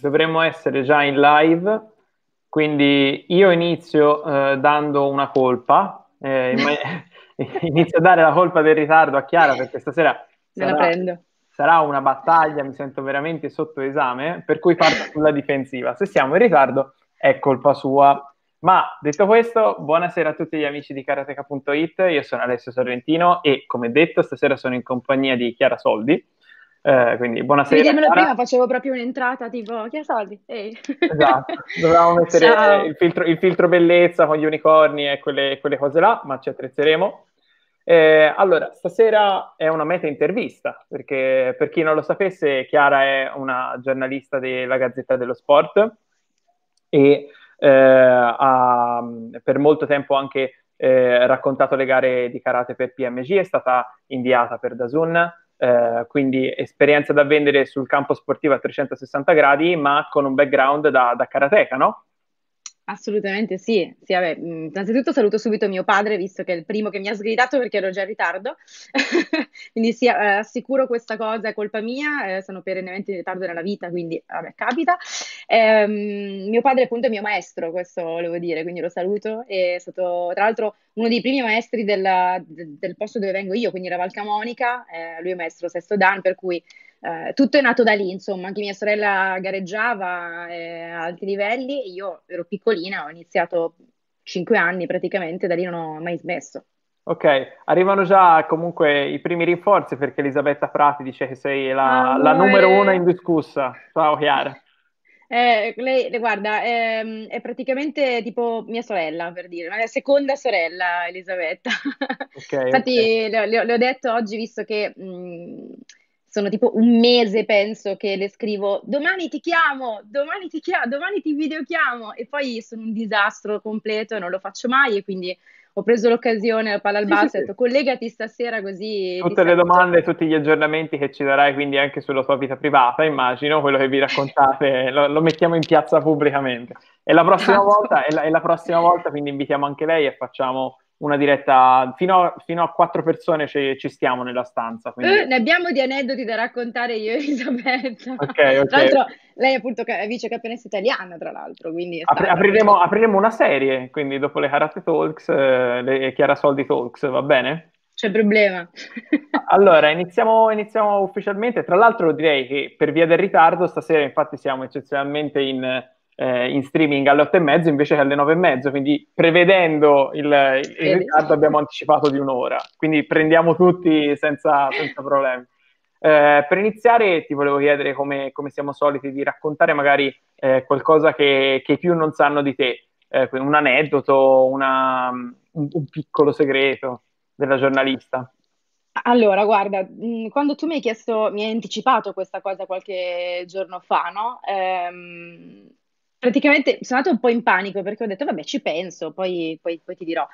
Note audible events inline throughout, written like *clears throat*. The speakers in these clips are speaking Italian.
dovremmo essere già in live, quindi io inizio eh, dando una colpa, eh, *laughs* inizio a dare la colpa del ritardo a Chiara perché stasera sarà, sarà, una battaglia, mi sento veramente sotto esame, per cui parto sulla difensiva. Se siamo in ritardo è colpa sua. Ma detto questo, buonasera a tutti gli amici di karateka.it, io sono Alessio Sorrentino e come detto stasera sono in compagnia di Chiara Soldi. Eh, quindi buonasera. Vediamolo prima, facevo proprio un'entrata tipo chi ha soldi? Ehi. Esatto, dovevamo mettere il filtro, il filtro, bellezza con gli unicorni e quelle, quelle cose là, ma ci attrezzeremo. Eh, allora, stasera è una meta intervista, perché per chi non lo sapesse, Chiara è una giornalista della Gazzetta dello Sport e eh, ha per molto tempo anche eh, raccontato le gare di karate per PMG, è stata inviata per Dazun eh, quindi esperienza da vendere sul campo sportivo a 360 gradi, ma con un background da, da karateka, no? Assolutamente sì, sì vabbè. Mm, innanzitutto saluto subito mio padre, visto che è il primo che mi ha sgridato perché ero già in ritardo, *laughs* quindi sì, eh, assicuro questa cosa è colpa mia, eh, sono perennemente in ritardo nella vita, quindi vabbè, capita. Eh, mio padre appunto è mio maestro, questo volevo dire, quindi lo saluto, è stato tra l'altro uno dei primi maestri della, del, posto dove vengo io, quindi la Valcamonica, eh, lui è maestro Sesto Dan, per cui eh, tutto è nato da lì, insomma, anche mia sorella gareggiava eh, a alti livelli, io ero piccolina, ho iniziato 5 anni praticamente, da lì non ho mai smesso. Ok, arrivano già comunque i primi rinforzi perché Elisabetta Prati dice che sei la, la numero uno indiscussa. Ciao Chiara. *laughs* Eh, lei, guarda, è, ehm, è, praticamente tipo mia sorella, per dire, la seconda sorella Elisabetta. *laughs* Okay, Infatti okay. Le, le, le, ho detto oggi, visto che mh, sono tipo un mese, penso, che le scrivo domani ti chiamo, domani ti chiamo, domani ti videochiamo. E poi sono un disastro completo e non lo faccio mai e quindi ho preso l'occasione, la palla al basso, sì, sì, ho detto collegati stasera così... Tutte le domande, tutti gli aggiornamenti che ci darai quindi anche sulla tua vita privata, immagino, quello che vi raccontate, *laughs* lo, lo mettiamo in piazza pubblicamente. E la prossima volta, e la, e la prossima volta quindi invitiamo anche lei e facciamo una diretta fino a, fino a quattro persone ci, ci, stiamo nella stanza. Quindi... Eh, ne abbiamo di aneddoti da raccontare io e Elisabetta. Okay, okay. Tra l'altro, lei appunto è vice campionessa italiana, tra l'altro. Quindi Apri, apriremo, apriremo, una serie, quindi dopo le Karate Talks, eh, le Chiara Soldi Talks, va bene? C'è problema. *laughs* allora, iniziamo, iniziamo ufficialmente. Tra l'altro direi che per via del ritardo, stasera infatti siamo eccezionalmente in eh, in streaming alle otto e mezzo invece che alle nove e mezzo, quindi prevedendo il, il ritardo abbiamo anticipato di un'ora, quindi prendiamo tutti senza, senza problemi. Eh, per iniziare ti volevo chiedere come, come siamo soliti di raccontare magari eh, qualcosa che, che, i più non sanno di te, eh, un aneddoto, una, un, un piccolo segreto della giornalista. Allora, guarda, quando tu mi hai chiesto, mi hai anticipato questa cosa qualche giorno fa, no? Ehm, praticamente sono andata un po' in panico perché ho detto, vabbè, ci penso, poi, poi, poi ti dirò.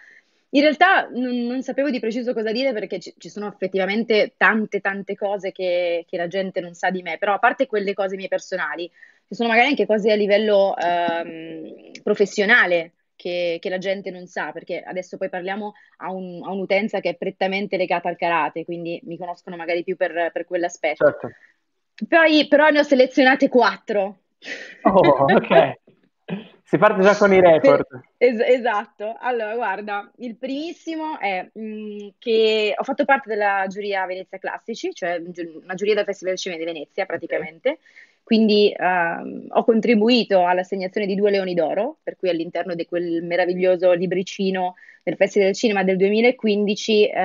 In realtà non, non, sapevo di preciso cosa dire perché ci, ci sono effettivamente tante, tante cose che, che, la gente non sa di me, però a parte quelle cose mie personali, ci sono magari anche cose a livello ehm, professionale che, che, la gente non sa, perché adesso poi parliamo a, un, a, un'utenza che è prettamente legata al karate, quindi mi conoscono magari più per, per quell'aspetto. Certo. Poi però ne ho selezionate quattro Oh, ok. Si parte già con i record. Es- esatto. Allora, guarda, il primissimo è mh, mm, che ho fatto parte della giuria Venezia Classici, cioè una giuria del Festival del Cinema di Venezia praticamente. Okay. Quindi uh, ho contribuito all'assegnazione di due Leoni d'Oro, per cui all'interno di quel meraviglioso libricino del Festival del Cinema del 2015, uh,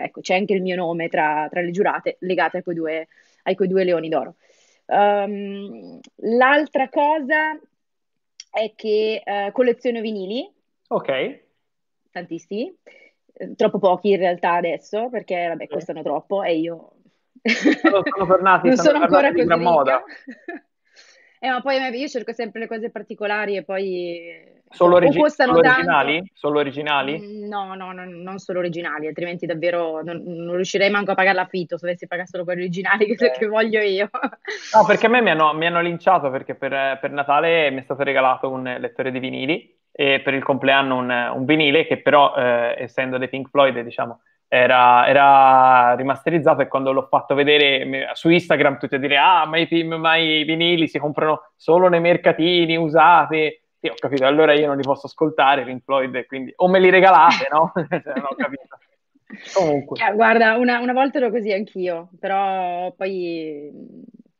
ecco, c'è anche il mio nome tra, tra le giurate legate a quei due, a quei due Leoni d'Oro. Um, l'altra cosa è che uh, colleziono vinili. Ok. Tantissimi. Troppo pochi in realtà adesso, perché vabbè, costano troppo e io... Sono, tornati, *laughs* non sono, ancora così moda. *laughs* eh, ma poi io cerco sempre le cose particolari e poi Solo, origi- solo originali? Solo originali? Mm, no, no, no, non solo originali, altrimenti davvero non, non riuscirei manco a pagare l'affitto se dovessi pagare solo quelli originali che, eh. che voglio io. No, perché a me mi hanno, mi hanno linciato perché per, per, Natale mi è stato regalato un lettore di vinili e per il compleanno un, un vinile che però, eh, essendo dei Pink Floyd, diciamo, era, era rimasterizzato e quando l'ho fatto vedere su Instagram tutti a dire ah ma i, ma i vinili si comprano solo nei mercatini usati sì, ho capito, allora io non li posso ascoltare Pink Floyd, quindi o me li regalate, no? *laughs* Cioè, non ho capito. Comunque. Eh, guarda, una, una, volta ero così anch'io, però poi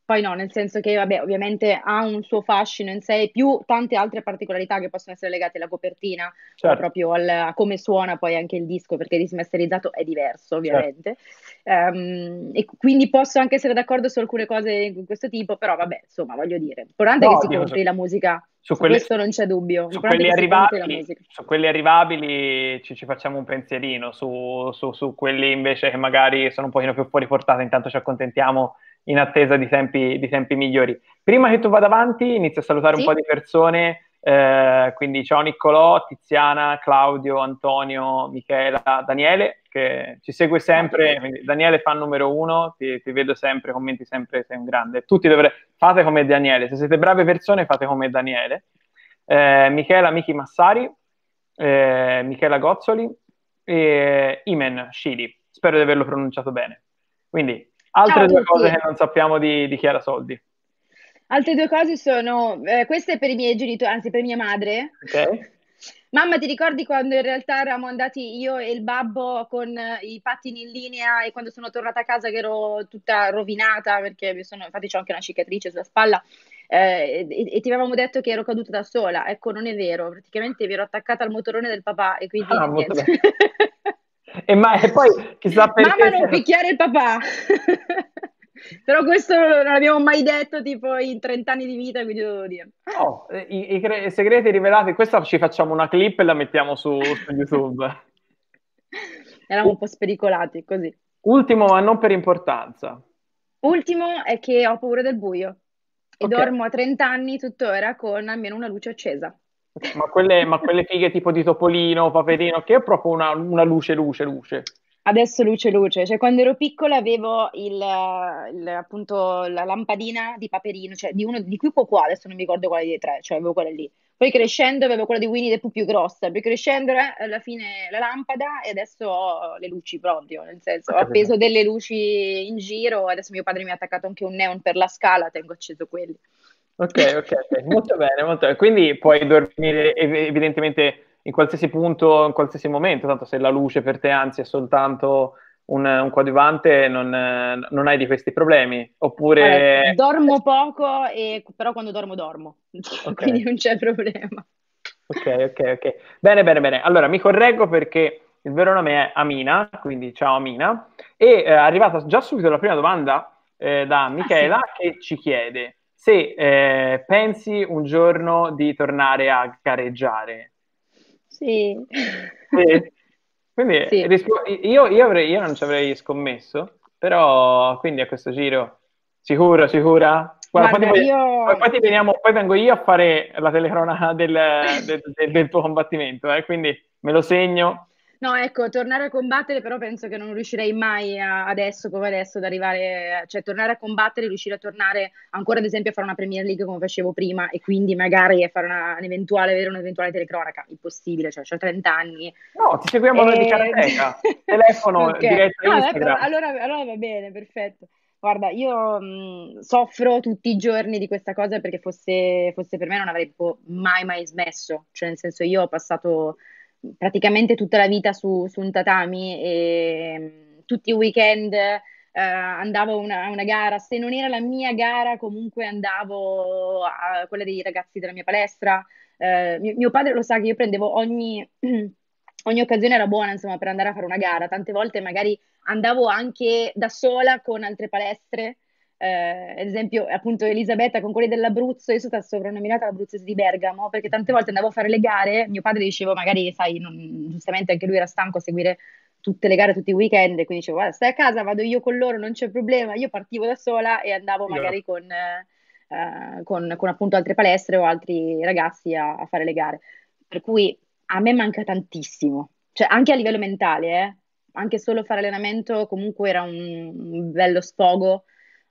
poi no, nel senso che, vabbè, ovviamente ha un suo fascino in sé, più tante altre particolarità che possono essere legate alla copertina, certo. proprio al, a come suona poi anche il disco, perché dismasterizzato è diverso, ovviamente. Certo. Um, e quindi posso anche essere d'accordo su alcune cose di questo tipo, però vabbè, insomma, voglio dire, l'importante no, è che si compri so, la musica. Su, su quelle, questo non c'è dubbio. Su quelli, arrivabili, su quelli, arrivabili, ci, ci facciamo un pensierino, su, su, quelli invece che magari sono un pochino più fuori portata, intanto ci accontentiamo in attesa di tempi, di tempi migliori. Prima che tu vada avanti, inizio a salutare sì. un po' di persone. Eh, quindi ciao Niccolò, Tiziana, Claudio, Antonio, Michela, Daniele che ci segue sempre. Quindi Daniele fan numero uno, ti, ti, vedo sempre, commenti sempre, sei un grande. Tutti dovrete, fate come Daniele, se siete brave persone fate come Daniele. Eh, Michela Michi Massari, eh, Michela Gozzoli e Imen Scili. Spero di averlo pronunciato bene. Quindi Altre due cose che non sappiamo di, di Chiara Soldi. Altre due cose sono, eh, queste per i miei genitori, anzi per mia madre. Ok. Mamma, ti ricordi quando in realtà eravamo andati io e il babbo con i pattini in linea e quando sono tornata a casa che ero tutta rovinata perché mi sono, infatti c'ho anche una cicatrice sulla spalla eh, e, e, ti avevamo detto che ero caduta da sola. Ecco, non è vero, praticamente vi ero attaccata al motorone del papà e quindi... Ah, *laughs* E, ma, e poi chissà perché... Mamma non picchiare il papà! *laughs* Però questo non l'abbiamo mai detto tipo in 30 anni di vita, quindi devo dire. Oh, i, i, i, segreti rivelati, questa ci facciamo una clip e la mettiamo su, su YouTube. *laughs* Eravamo un po' spericolati, così. Ultimo, ma non per importanza. Ultimo è che ho paura del buio e okay. dormo a 30 anni tuttora con almeno una luce accesa. Ma quelle, ma quelle fighe tipo di Topolino, Paperino, che è proprio una, una luce, luce, luce. Adesso luce luce, cioè quando ero piccola avevo il, il, appunto la lampadina di Paperino, cioè di uno di cui poco adesso non mi ricordo quale dei tre, cioè avevo quella lì. Poi crescendo avevo quella di Winnie the Pooh più grossa, poi crescendo alla fine la lampada e adesso ho le luci proprio, nel senso ho appeso delle luci in giro, adesso mio padre mi ha attaccato anche un neon per la scala, tengo acceso quelli. Ok, ok, molto bene, molto bene. Quindi puoi dormire evidentemente in qualsiasi punto, in qualsiasi momento, tanto se la luce per te anzi è soltanto un, un coadiuvante non, non, hai di questi problemi, oppure... Allora, dormo poco, e, però quando dormo dormo, *laughs* okay. quindi non c'è problema. Ok, ok, ok. Bene, bene, bene. Allora mi correggo perché il vero nome è Amina, quindi ciao Amina, e è arrivata già subito la prima domanda eh, da Michela ah, sì. che ci chiede se eh, pensi un giorno di tornare a gareggiare. Sì. sì. Quindi *laughs* sì. Rispo- io, io, avrei, io, non ci avrei scommesso, però quindi a questo giro, sicuro, sicura? Guarda, Guarda, poi, io... poi, veniamo, poi, vengo io a fare la telecronaca del, del, del, del tuo combattimento, eh? quindi me lo segno No, ecco, tornare a combattere, però penso che non riuscirei mai a, adesso come adesso ad arrivare, cioè tornare a combattere, riuscire a tornare ancora ad esempio a fare una Premier League come facevo prima e quindi magari a fare una, un'eventuale, avere un'eventuale telecronaca, impossibile, cioè ho 30 anni. No, ti seguiamo e... noi di Karateka, *laughs* telefono okay. diretto no, Instagram. Allora, allora, va bene, perfetto. Guarda, io mh, soffro tutti i giorni di questa cosa perché fosse, fosse per me non avrei mai mai smesso, cioè nel senso io ho passato praticamente tutta la vita su, su un tatami e mm, tutti i weekend eh, andavo a una, una, gara, se non era la mia gara comunque andavo a quella dei ragazzi della mia palestra. Eh, mio, mio, padre lo sa che io prendevo ogni, *clears throat* ogni occasione era buona insomma per andare a fare una gara, tante volte magari andavo anche da sola con altre palestre eh, ad esempio, appunto, Elisabetta con quelli dell'Abruzzo, io sono stata soprannominata l'Abruzzese di Bergamo perché tante volte andavo a fare le gare, mio padre diceva, magari, sai, non, giustamente anche lui era stanco a seguire tutte le gare tutti i weekend, quindi dicevo, guarda, stai a casa, vado io con loro, non c'è problema. Io partivo da sola e andavo magari con, eh, con, con appunto altre palestre o altri ragazzi a, a, fare le gare. Per cui a me manca tantissimo, cioè anche a livello mentale, eh? anche solo fare allenamento comunque era un, un bello sfogo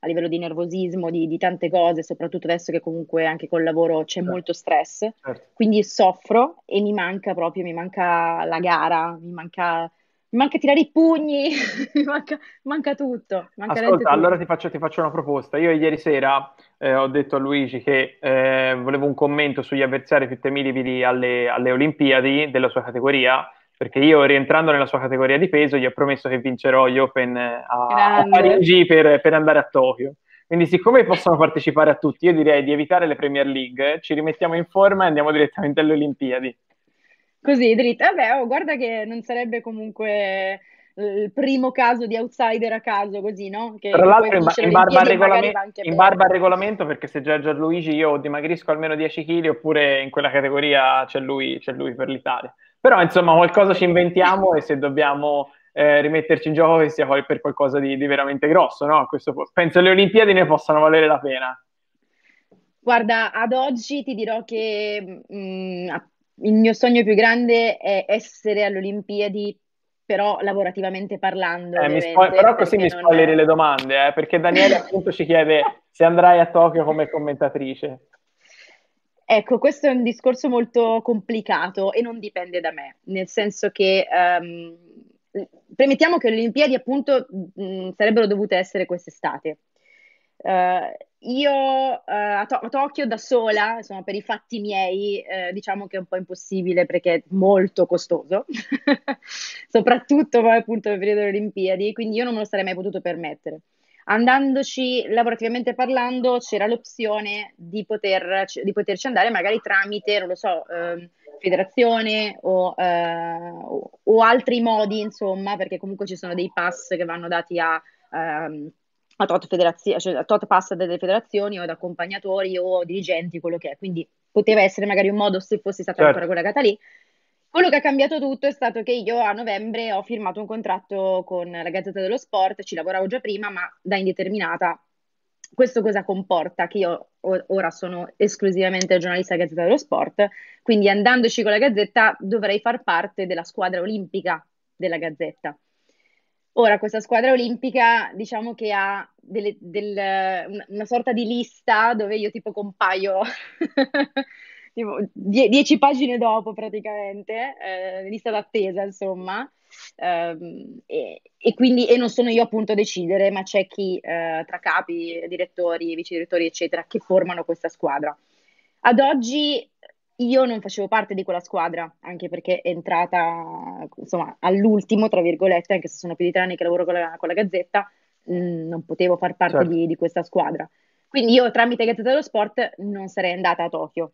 a livello di nervosismo, di, di, tante cose, soprattutto adesso che comunque anche col lavoro c'è certo. molto stress. Certo. Quindi soffro e mi manca proprio, mi manca la gara, mi manca, manca tirare i pugni, *laughs* manca, manca, tutto. Manca Ascolta, allora ti faccio, ti faccio, una proposta. Io ieri sera eh, ho detto a Luigi che eh, volevo un commento sugli avversari più temibili alle, alle Olimpiadi della sua categoria perché io rientrando nella sua categoria di peso gli ho promesso che vincerò gli Open a, a Parigi per, per, andare a Tokyo. Quindi siccome possono partecipare a tutti, io direi di evitare le Premier League, ci rimettiamo in forma e andiamo direttamente alle Olimpiadi. Così, dritta. Vabbè, oh, guarda che non sarebbe comunque il primo caso di outsider a caso, così, no? Che Tra l'altro in, in, barba regolamento, in, barba al regolamento, perché se già Gianluigi io dimagrisco almeno 10 kg, oppure in quella categoria c'è lui, c'è lui per l'Italia. Però insomma qualcosa ci *laughs* inventiamo e se dobbiamo eh, rimetterci in gioco che sia per qualcosa di, di veramente grosso, no? Questo, penso le Olimpiadi ne possano valere la pena. Guarda, ad oggi ti dirò che mh, mm, il mio sogno più grande è essere alle Olimpiadi però lavorativamente parlando. Eh, spo- però così mi spoileri è... le domande, eh, perché Daniele appunto ci chiede se andrai a Tokyo come commentatrice. Ecco, questo è un discorso molto complicato e non dipende da me, nel senso che um, premettiamo che le Olimpiadi appunto mh, sarebbero dovute essere quest'estate. Uh, io uh, a, to- a, Tokyo da sola, insomma, per i fatti miei, uh, diciamo che è un po' impossibile perché è molto costoso, *laughs* soprattutto poi appunto nel periodo delle Olimpiadi, quindi io non me lo sarei mai potuto permettere. Andandoci lavorativamente parlando, c'era l'opzione di, poter, di poterci andare magari tramite, non lo so, eh, federazione o, eh, o, altri modi, insomma, perché comunque ci sono dei pass che vanno dati a, ehm, a, tot, cioè a tot pass delle federazioni o ad accompagnatori o dirigenti, quello che è. Quindi poteva essere magari un modo se fossi stata certo. ancora collegata lì quello che ha cambiato tutto è stato che io a novembre ho firmato un contratto con la Gazzetta dello Sport, ci lavoravo già prima, ma da indeterminata. Questo cosa comporta? Che io ora sono esclusivamente giornalista della Gazzetta dello Sport, quindi andandoci con la Gazzetta dovrei far parte della squadra olimpica della Gazzetta. Ora, questa squadra olimpica diciamo che ha delle, del, una sorta di lista dove io tipo compaio tipo, die- dieci pagine dopo praticamente, eh, lista d'attesa insomma, um, e, e, quindi e non sono io appunto a decidere, ma c'è chi eh, tra capi, direttori, vice direttori eccetera che formano questa squadra. Ad oggi io non facevo parte di quella squadra, anche perché è entrata insomma all'ultimo, tra virgolette, anche se sono più di tre anni che lavoro con la, con la Gazzetta, mh, mm, non potevo far parte certo. di, di, questa squadra. Quindi io tramite Gazzetta dello Sport non sarei andata a Tokyo,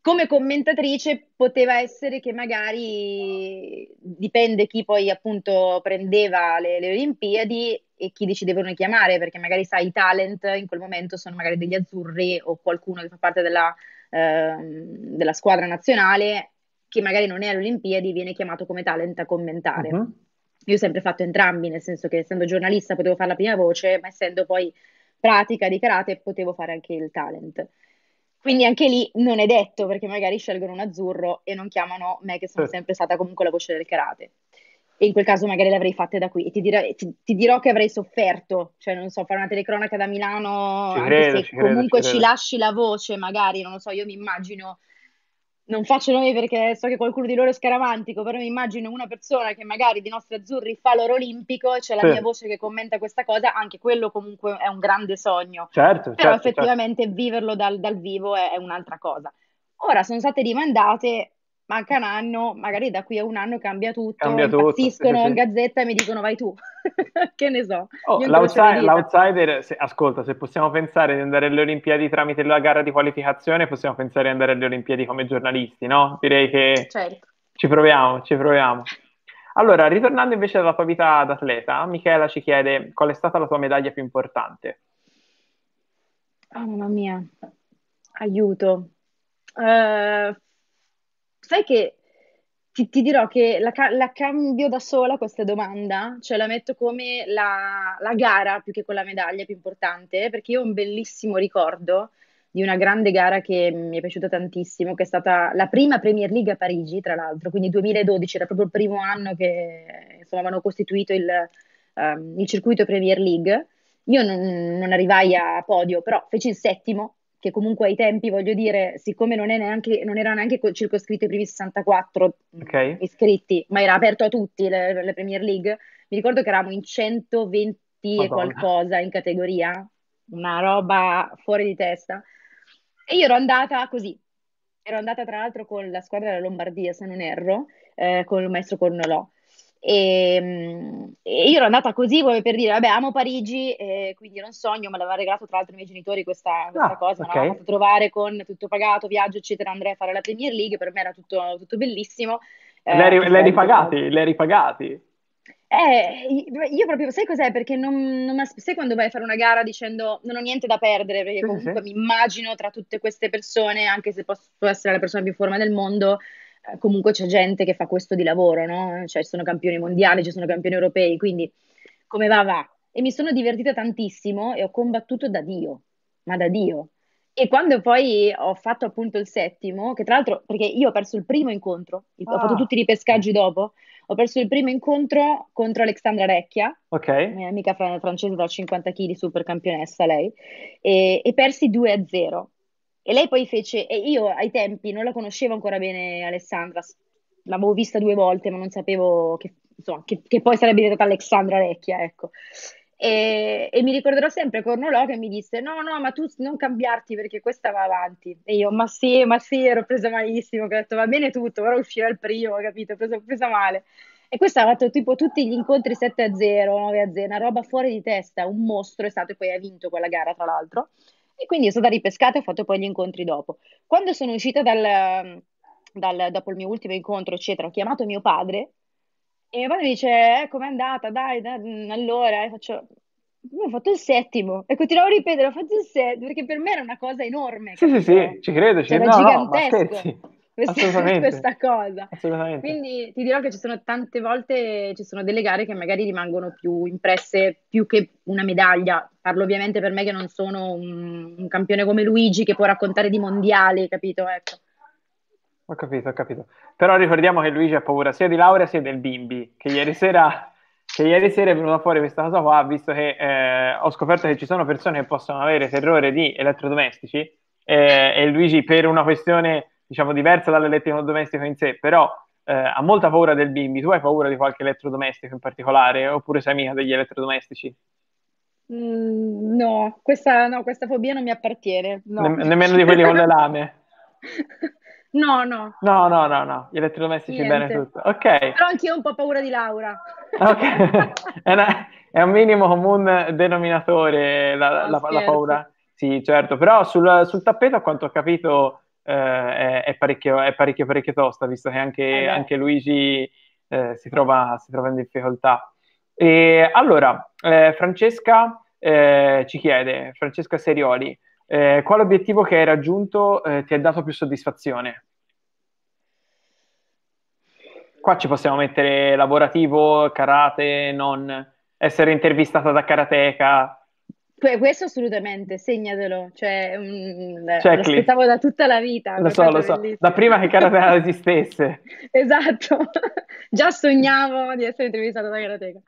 come commentatrice poteva essere che magari dipende chi poi appunto prendeva le, le Olimpiadi e chi decidevano di chiamare, perché magari sai i talent in quel momento sono magari degli azzurri o qualcuno che fa parte della, eh, della squadra nazionale che magari non è alle Olimpiadi viene chiamato come talent a commentare. Uh-huh. Io ho sempre fatto entrambi, nel senso che essendo giornalista potevo fare la prima voce, ma essendo poi pratica di karate potevo fare anche il talent. Quindi anche lì non è detto perché magari scelgono un azzurro e non chiamano me che sono sempre stata comunque la voce del karate. E in quel caso magari l'avrei fatta da qui. E ti, dirò, ti, ti dirò che avrei sofferto, cioè non so, fare una telecronaca da Milano, ci anche credo, se comunque credo, ci, ci lasci la voce, magari, non lo so, io mi immagino non faccio nomi perché so che qualcuno di loro è scaramantico, però mi immagino una persona che magari di nostri azzurri fa l'oro olimpico e c'è la sì. mia voce che commenta questa cosa, anche quello comunque è un grande sogno. Certo, però certo, effettivamente certo. viverlo dal, dal vivo è, è, un'altra cosa. Ora sono state rimandate manca un anno, magari da qui a un anno cambia tutto, cambia impazziscono in gazzetta e mi dicono vai tu, *laughs* che ne so. Oh, l'outsider, l'outsider se, ascolta, se possiamo pensare di andare alle Olimpiadi tramite la gara di qualificazione, possiamo pensare di andare alle Olimpiadi come giornalisti, no? Direi che certo. ci proviamo, ci proviamo. Allora, ritornando invece alla tua vita d'atleta, Michela ci chiede qual è stata la tua medaglia più importante? Oh, mamma mia, aiuto. Uh, sai che ti, ti dirò che la, la, cambio da sola questa domanda, cioè la metto come la, la gara più che con la medaglia più importante, perché io ho un bellissimo ricordo di una grande gara che mi è piaciuta tantissimo, che è stata la prima Premier League a Parigi, tra l'altro, quindi 2012 era proprio il primo anno che insomma, avevano costituito il, um, il circuito Premier League. Io non, non, arrivai a podio, però feci il settimo che comunque ai tempi, voglio dire, siccome non, neanche, non erano neanche circoscritti i primi 64 okay. iscritti, ma era aperto a tutti le, le, Premier League, mi ricordo che eravamo in 120 Madonna. e qualcosa in categoria, una roba fuori di testa. E io ero andata così, ero andata tra l'altro con la squadra della Lombardia, se non erro, eh, con il maestro Cornolò. E, mm, e, io ero andata così come per dire, vabbè, amo Parigi, eh, quindi era un sogno, me l'aveva regalato tra l'altro i miei genitori questa, questa ah, cosa, okay. me l'aveva fatto trovare con tutto pagato, viaggio, eccetera, andrei a fare la Premier League, per me era tutto, tutto bellissimo. Eh, l'hai, l'hai ripagati? L'hai ripagati? Eh, io proprio, sai cos'è? Perché non, non sai quando vai a fare una gara dicendo non ho niente da perdere, perché comunque sì, sì. mi immagino tra tutte queste persone, anche se posso essere la persona più in forma del mondo, eh, comunque c'è gente che fa questo di lavoro, no? Cioè ci sono campioni mondiali, ci sono campioni europei, quindi come va va. E mi sono divertita tantissimo e ho combattuto da Dio, ma da Dio. E quando poi ho fatto appunto il settimo, che tra l'altro, perché io ho perso il primo incontro, ah. ho fatto ah. tutti i pescaggi dopo, ho perso il primo incontro contro Alexandra Recchia, okay. mia amica francese da 50 kg, super campionessa lei, e, e persi 2 a 0. E lei poi fece, e io ai tempi non la conoscevo ancora bene Alessandra, l'avevo vista due volte, ma non sapevo che, insomma, che, che poi sarebbe diventata Alessandra Vecchia, ecco. E, e, mi ricorderò sempre Cornolò che mi disse: No, no, ma tu non cambiarti perché questa va avanti. E io, ma sì, ma sì, ero presa malissimo. Ho detto va bene tutto, ora uscirà il primo, capito? Presa, presa male. E questo ha fatto tipo tutti gli incontri 7 a 0, 9 a 0, una roba fuori di testa, un mostro è stato e poi ha vinto quella gara, tra l'altro. E quindi sono stata ripescata e ho fatto poi gli incontri dopo. Quando sono uscita dal, dal, dopo il mio ultimo incontro, eccetera, ho chiamato mio padre e mio padre mi dice, eh, com'è andata? Dai, dai mm, allora, e faccio, ho fatto il settimo e continuavo a ripetere, ho fatto il settimo perché per me era una cosa enorme. Sì, sì, sì, ci credo, ci credo. Era no, gigantesco. No, questa, questa cosa. Quindi ti dirò che ci sono tante volte, ci sono delle gare che magari rimangono più impresse più che una medaglia. Parlo ovviamente per me che non sono un, un campione come Luigi che può raccontare di mondiali, capito? Ecco. Ho capito, ho capito. Però ricordiamo che Luigi ha paura sia di Laura sia del bimbi, che ieri sera, che ieri sera è venuta fuori questa cosa qua, visto che eh, ho scoperto che ci sono persone che possono avere terrore di elettrodomestici eh, e Luigi per una questione diciamo, diversa dall'elettrodomestico in sé, però eh, ha molta paura del bimbi. Tu hai paura di qualche elettrodomestico in particolare oppure sei amica degli elettrodomestici? Mm, no, questa, no, questa fobia non mi appartiene. No. Ne- nemmeno di quelli con le lame? *laughs* No, no. No, no, no, no. Gli elettrodomestici Niente. bene tutto. Ok. Però anch'io ho un po' paura di Laura. Ok. *laughs* è, una, è, un minimo comune denominatore la, la, la, paura. Sì, certo. Però sul, sul tappeto, a quanto ho capito, è, è, parecchio, è parecchio, parecchio tosta, visto che anche, eh anche Luigi eh, si, trova, si, trova, in difficoltà. E, allora, eh, Francesca eh, ci chiede, Francesca Serioli, eh, quale obiettivo che hai raggiunto ti ha dato più soddisfazione? Qua ci possiamo mettere lavorativo, karate, non essere intervistata da karateka, questo assolutamente, segnatelo, cioè, um, lo aspettavo da tutta la vita. Lo so, lo so, da prima che Karateka *laughs* esistesse. esatto, *laughs* già sognavo di essere intervistato da Karateka.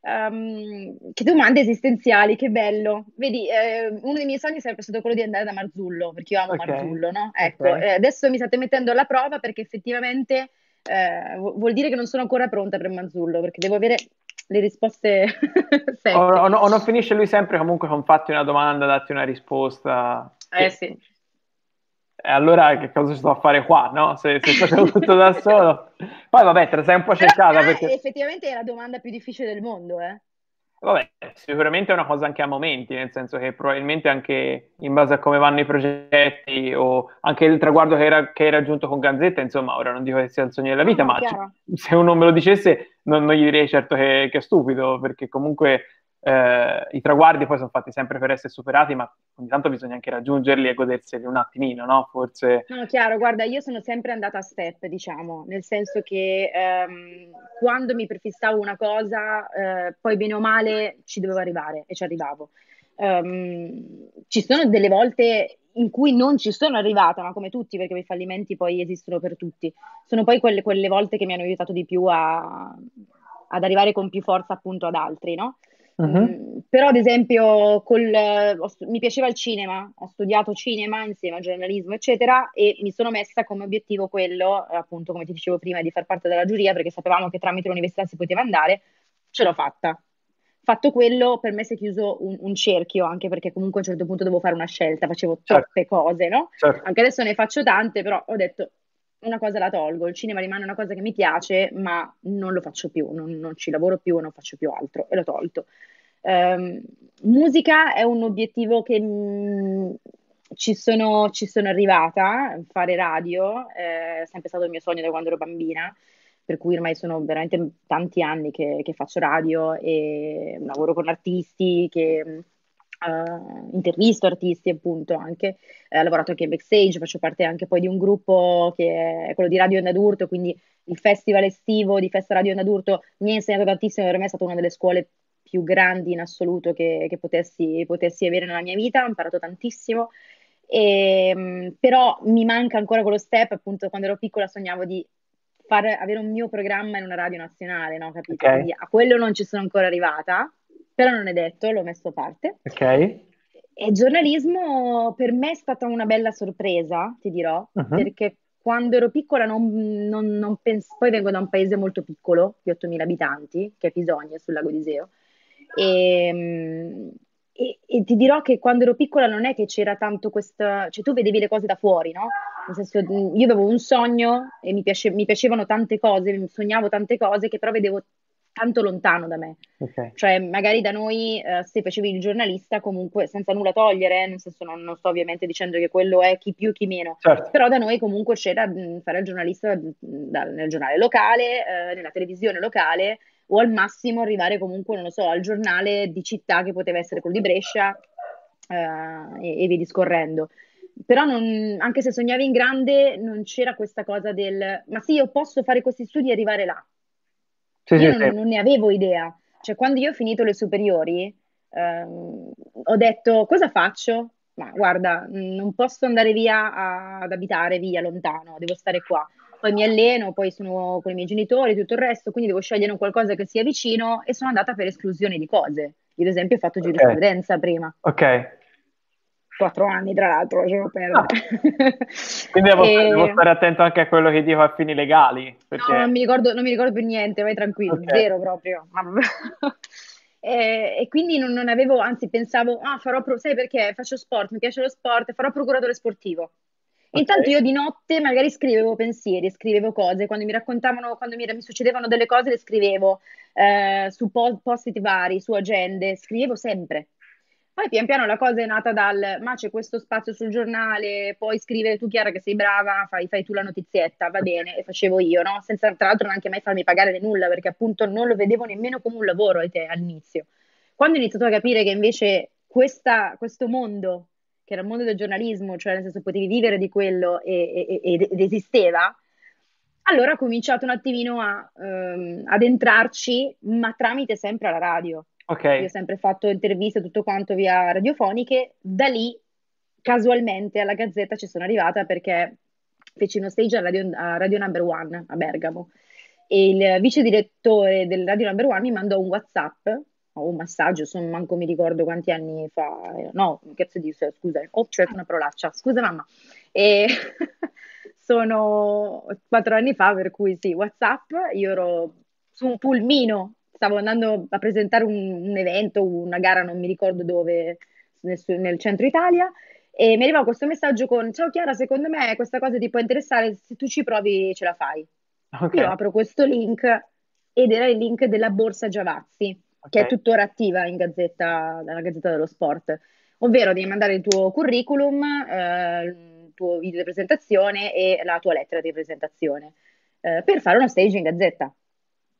Um, che domande esistenziali, che bello. Vedi, eh, uno dei miei sogni sarebbe stato quello di andare da Marzullo, perché io amo okay. Marzullo, no? Ecco, okay. eh, adesso mi state mettendo alla prova perché effettivamente eh, vuol dire che non sono ancora pronta per Marzullo, perché devo avere le risposte *laughs* secche. O, o, o, non finisce lui sempre comunque con fatti una domanda, datti una risposta. Eh che... sì. E allora che cosa sto a fare qua, no? Se, se facevo *laughs* tutto da solo. Poi vabbè, te la sei un po' cercata Però, perché... Effettivamente è la domanda più difficile del mondo, eh. Vabbè, sicuramente è una cosa anche a momenti, nel senso che probabilmente anche in base a come vanno i progetti o anche il traguardo che, era, che hai raggiunto con Gazzetta, insomma, ora non dico che sia il sogno della vita, no, ma c- se uno me lo dicesse non, non gli direi certo che, che, è stupido, perché comunque eh, i traguardi poi sono fatti sempre per essere superati, ma ogni tanto bisogna anche raggiungerli e goderseli un attimino, no? Forse... No, chiaro, guarda, io sono sempre andata a step, diciamo, nel senso che ehm, quando mi prefissavo una cosa, eh, poi bene o male ci dovevo arrivare e ci arrivavo. Um, ci sono delle volte in cui non ci sono arrivata, ma come tutti, perché i fallimenti poi esistono per tutti. Sono poi quelle, quelle volte che mi hanno aiutato di più a, ad arrivare con più forza appunto ad altri, no? Uh-huh. Mm, però, ad esempio, col, ho, mi piaceva il cinema, ho studiato cinema insieme a giornalismo, eccetera, e mi sono messa come obiettivo quello, appunto, come ti dicevo prima, di far parte della giuria, perché sapevamo che tramite l'università si poteva andare, ce l'ho fatta. Fatto quello, per me si è chiuso un, un cerchio, anche perché comunque a un certo punto devo fare una scelta, facevo certo. troppe cose, no? Certo. Anche adesso ne faccio tante, però ho detto una cosa la tolgo, il cinema rimane una cosa che mi piace, ma non lo faccio più, non, non ci lavoro più, non faccio più altro e l'ho tolto. Um, musica è un obiettivo che mh, mm, ci, sono, ci, sono, arrivata, fare radio, eh, è sempre stato il mio sogno da quando ero bambina, per cui ormai sono veramente tanti anni che, che faccio radio e lavoro con artisti, che uh, intervisto artisti appunto anche, eh, ho lavorato anche in backstage, faccio parte anche poi di un gruppo che è quello di Radio Onda d'Urto, quindi il festival estivo di Festa Radio Onda d'Urto mi ha insegnato tantissimo, per me è stata una delle scuole più grandi in assoluto che, che potessi, potessi, avere nella mia vita, ho imparato tantissimo, e, ehm, però mi manca ancora quello step, appunto quando ero piccola sognavo di fare, avere un mio programma in una radio nazionale, no? Capito? Okay. Quindi a quello non ci sono ancora arrivata, però non è detto, l'ho messo a parte. Ok. E giornalismo per me è stata una bella sorpresa, ti dirò, uh-huh. perché quando ero piccola non, non, non pens- poi vengo da un paese molto piccolo, di 8.000 abitanti, che è Pisogna, sul lago di Seo, e, e, e, ti dirò che quando ero piccola non è che c'era tanto questa, cioè tu vedevi le cose da fuori, no? Nel senso, io avevo un sogno e mi, piace, mi piacevano tante cose, sognavo tante cose che però vedevo tanto lontano da me. Okay. Cioè, magari da noi, eh, se facevi il giornalista, comunque senza nulla togliere, eh, nel senso non, non, sto ovviamente dicendo che quello è chi più, chi meno, certo. però da noi comunque c'era mh, fare il giornalista mh, da, nel giornale locale, eh, nella televisione locale, o al massimo arrivare comunque, non lo so, al giornale di città che poteva essere quello di Brescia eh, e, e via discorrendo però non, anche se sognavi in grande non c'era questa cosa del ma sì, io posso fare questi studi e arrivare là. Sì, io sì, non, sì. non, ne avevo idea. Cioè, quando io ho finito le superiori, ehm, ho detto cosa faccio? Ma guarda, non posso andare via a, ad abitare via lontano, devo stare qua. Poi mi alleno, poi sono con i miei genitori, tutto il resto, quindi devo scegliere un qualcosa che sia vicino e sono andata per esclusione di cose. Io, ad esempio, ho fatto okay. giurisprudenza prima. Ok quattro anni, tra l'altro, lasciamo perdere. Ah. *laughs* Quindi devo, e... devo, stare attento anche a quello che dico a fini legali. Perché... No, non mi, ricordo, non mi ricordo più niente, vai tranquillo, okay. zero proprio. *laughs* e, e, quindi non, non, avevo, anzi pensavo, ah, farò, pro- sai perché faccio sport, mi piace lo sport, farò procuratore sportivo. Okay. Intanto io di notte magari scrivevo pensieri, scrivevo cose, quando mi raccontavano, quando mi, mi succedevano delle cose le scrivevo eh, su post-it vari, su agende, scrivevo sempre. Poi pian piano la cosa è nata dal ma c'è questo spazio sul giornale, puoi scrivere tu Chiara che sei brava, fai, fai tu la notizietta, va bene, e facevo io, no? Senza tra l'altro neanche mai farmi pagare nulla, perché appunto non lo vedevo nemmeno come un lavoro all'inizio. Quando ho iniziato a capire che invece questa, questo mondo, che era il mondo del giornalismo, cioè nel senso potevi vivere di quello e, e, ed esisteva, allora ho cominciato un attimino a, um, ad entrarci, ma tramite sempre la radio. Okay. Io ho sempre fatto interviste tutto quanto via radiofoniche, da lì casualmente alla Gazzetta ci sono arrivata perché feci uno stage a Radio, a Radio Number One a Bergamo. E il vice direttore del Radio Number One mi mandò un WhatsApp o un massaggio, insomma, manco mi ricordo quanti anni fa, no, che cazzo di scusa, ho certo una parolaccia, scusa mamma, e *laughs* sono quattro anni fa, per cui sì, WhatsApp, io ero su un pulmino stavo andando a presentare un, un evento, una gara, non mi ricordo dove, nel, nel, centro Italia, e mi arrivava questo messaggio con Ciao Chiara, secondo me questa cosa ti può interessare, se tu ci provi ce la fai. Okay. Io apro questo link ed era il link della borsa Giavazzi, okay. che è tuttora attiva in gazzetta, nella Gazzetta dello Sport, ovvero devi mandare il tuo curriculum, eh, il tuo video di presentazione e la tua lettera di presentazione eh, per fare uno stage in gazzetta. Ho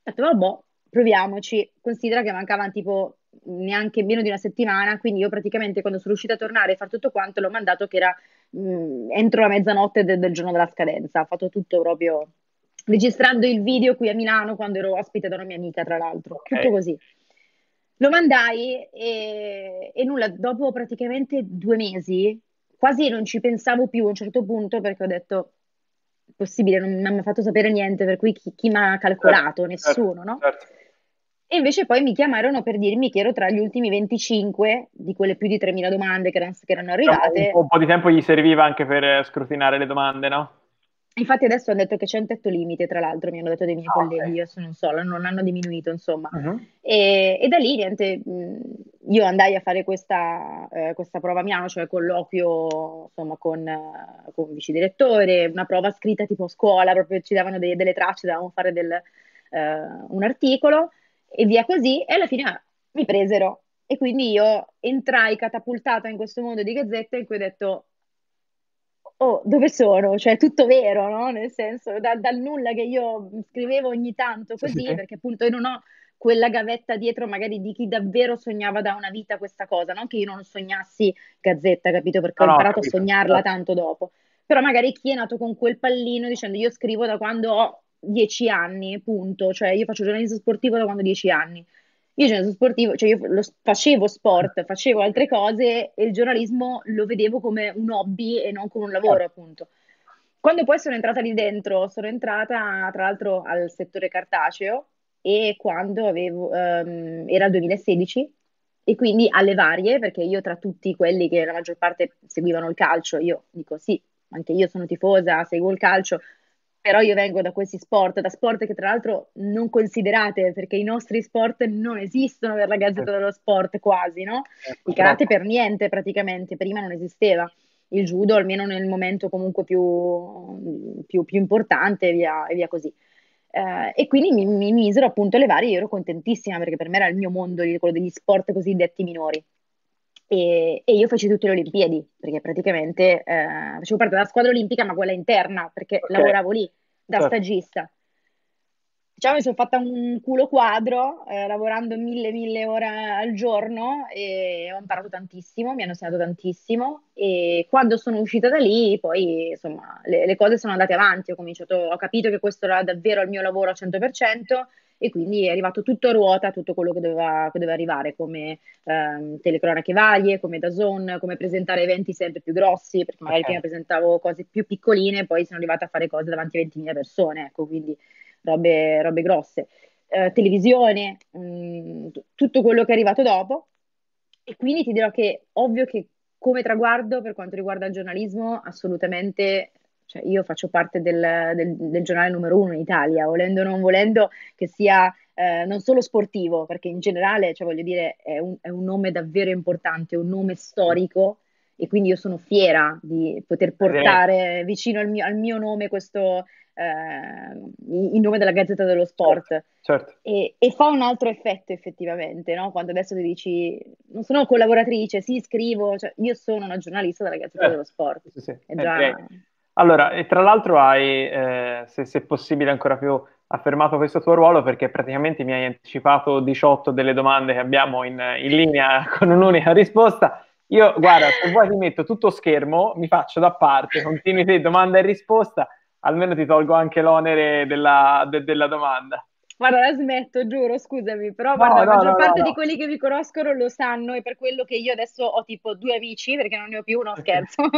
detto, vabbè, proviamoci. Considera che mancavano tipo neanche meno di una settimana, quindi io praticamente quando sono riuscita a tornare e fare tutto quanto l'ho mandato che era mh, entro la mezzanotte de- del giorno della scadenza, ho fatto tutto proprio registrando il video qui a Milano quando ero ospite da una mia amica, tra l'altro, okay. tutto così. Lo mandai e, e nulla, dopo praticamente due mesi, quasi non ci pensavo più a un certo punto perché ho detto possibile, non mi ha fatto sapere niente, per cui chi, chi mi ha calcolato? Certo, Nessuno, certo, no? Certo. E invece poi mi chiamarono per dirmi che ero tra gli ultimi 25 di quelle più di 3.000 domande che erano, che erano arrivate. Un po' di tempo gli serviva anche per scrutinare le domande, no? Infatti adesso hanno detto che c'è un tetto limite, tra l'altro mi hanno detto dei miei oh, colleghi, okay. adesso non so, non hanno diminuito insomma. Uh-huh. E, e, da lì niente, io andai a fare questa, eh, questa prova a Milano, cioè colloquio insomma con, uh, con il vice direttore, una prova scritta tipo a scuola, proprio ci davano dei, delle tracce, dovevamo fare del, uh, un articolo e via così e alla fine mi presero e quindi io entrai catapultata in questo mondo di gazzette in cui ho detto oh, dove sono? Cioè, tutto vero, no? Nel senso, da, dal nulla che io scrivevo ogni tanto così, sì, perché appunto io non ho quella gavetta dietro magari di chi davvero sognava da una vita questa cosa, non che io non sognassi gazzetta, capito? Perché no, ho imparato no, a sognarla tanto dopo. Però magari chi è nato con quel pallino dicendo io scrivo da quando ho dieci anni, punto, cioè io faccio giornalismo sportivo da quando ho dieci anni. Io giornalismo sportivo, cioè io lo, facevo sport, facevo altre cose e il giornalismo lo vedevo come un hobby e non come un lavoro, appunto. Quando poi sono entrata lì dentro, sono entrata tra l'altro al settore cartaceo e quando avevo, um, era il 2016 e quindi alle varie, perché io tra tutti quelli che la maggior parte seguivano il calcio, io dico sì, anche io sono tifosa, seguo il calcio, però io vengo da questi sport, da sport che tra l'altro non considerate, perché i nostri sport non esistono per la Gazzetta dello Sport quasi, no? Il karate per niente praticamente, prima non esisteva. Il judo almeno nel momento comunque più, più, più importante e via, e via così. Uh, e quindi mi, mi, misero appunto le varie, io ero contentissima perché per me era il mio mondo, quello degli sport cosiddetti minori. E, e, io feci tutte le Olimpiadi, perché praticamente eh, facevo parte della squadra olimpica, ma quella interna, perché okay. lavoravo lì da certo. stagista. Diciamo, mi sono fatta un culo quadro, eh, lavorando mille, mille ore al giorno e ho imparato tantissimo, mi hanno insegnato tantissimo e quando sono uscita da lì, poi, insomma, le, le cose sono andate avanti, ho cominciato, ho capito che questo era davvero il mio lavoro al 100% e quindi è arrivato tutto a ruota, tutto quello che doveva, che doveva arrivare, come ehm, telecronache varie, come da zone, come presentare eventi sempre più grossi, perché magari okay. prima presentavo cose più piccoline, poi sono arrivata a fare cose davanti a 20.000 persone, ecco, quindi robe, robe grosse. Eh, televisione, mh, mm, tutto quello che è arrivato dopo. E quindi ti dirò che ovvio che come traguardo per quanto riguarda il giornalismo, assolutamente cioè io faccio parte del, del, del, giornale numero uno in Italia, volendo o non volendo che sia eh, non solo sportivo, perché in generale, cioè voglio dire, è un, è un nome davvero importante, un nome storico e quindi io sono fiera di poter portare vicino al mio, al mio nome questo, eh, il nome della Gazzetta dello Sport. Certo, certo. E, e, fa un altro effetto effettivamente, no? quando adesso ti dici, non sono collaboratrice, sì, scrivo, cioè, io sono una giornalista della Gazzetta eh, dello Sport. Sì, sì. Già... Allora, e tra l'altro hai, eh, se, se possibile, ancora più affermato questo tuo ruolo perché praticamente mi hai anticipato 18 delle domande che abbiamo in, in linea *laughs* con un'unica risposta. Io, guarda, se vuoi ti metto tutto schermo, mi faccio da parte, continui te domanda e risposta, almeno ti tolgo anche l'onere della, de, della domanda. Guarda, la smetto, giuro, scusami, però no, guarda, no, la maggior no, parte di quelli che mi conoscono lo sanno e per quello che io adesso ho tipo due amici, perché non ne ho più, no scherzo, *laughs*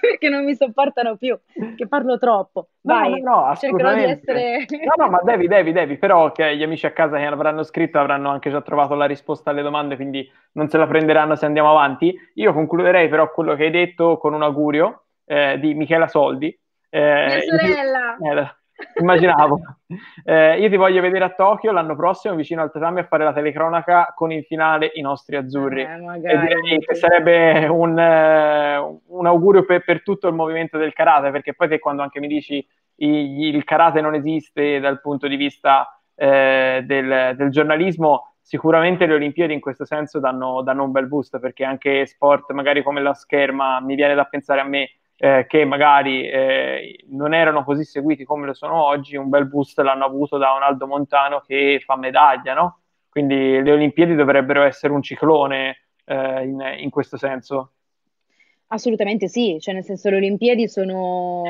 perché non mi sopportano più, che parlo troppo. Vai, no, cercherò di essere... no, no, ma devi, devi, devi, però che gli amici a casa che avranno scritto avranno anche già trovato la risposta alle domande, quindi non se la prenderanno se andiamo avanti. Io concluderei però quello che hai detto con un augurio eh, di Michela Soldi. Eh, Mia sorella! Io... Eh, Immaginavo. Eh, io ti voglio vedere a Tokyo l'anno prossimo vicino al tatami a fare la telecronaca con in finale i nostri azzurri. Eh, e direi che sarebbe un, uh, un augurio per, per, tutto il movimento del karate, perché poi te quando anche mi dici i, il karate non esiste dal punto di vista eh, del, del, giornalismo, sicuramente le Olimpiadi in questo senso danno, danno un bel boost, perché anche sport magari come la scherma, mi viene da pensare a me, eh, che magari eh, non erano così seguiti come lo sono oggi, un bel boost l'hanno avuto da un Aldo Montano che fa medaglia, no? Quindi le Olimpiadi dovrebbero essere un ciclone eh, in, in, questo senso. Assolutamente sì, cioè nel senso le Olimpiadi sono,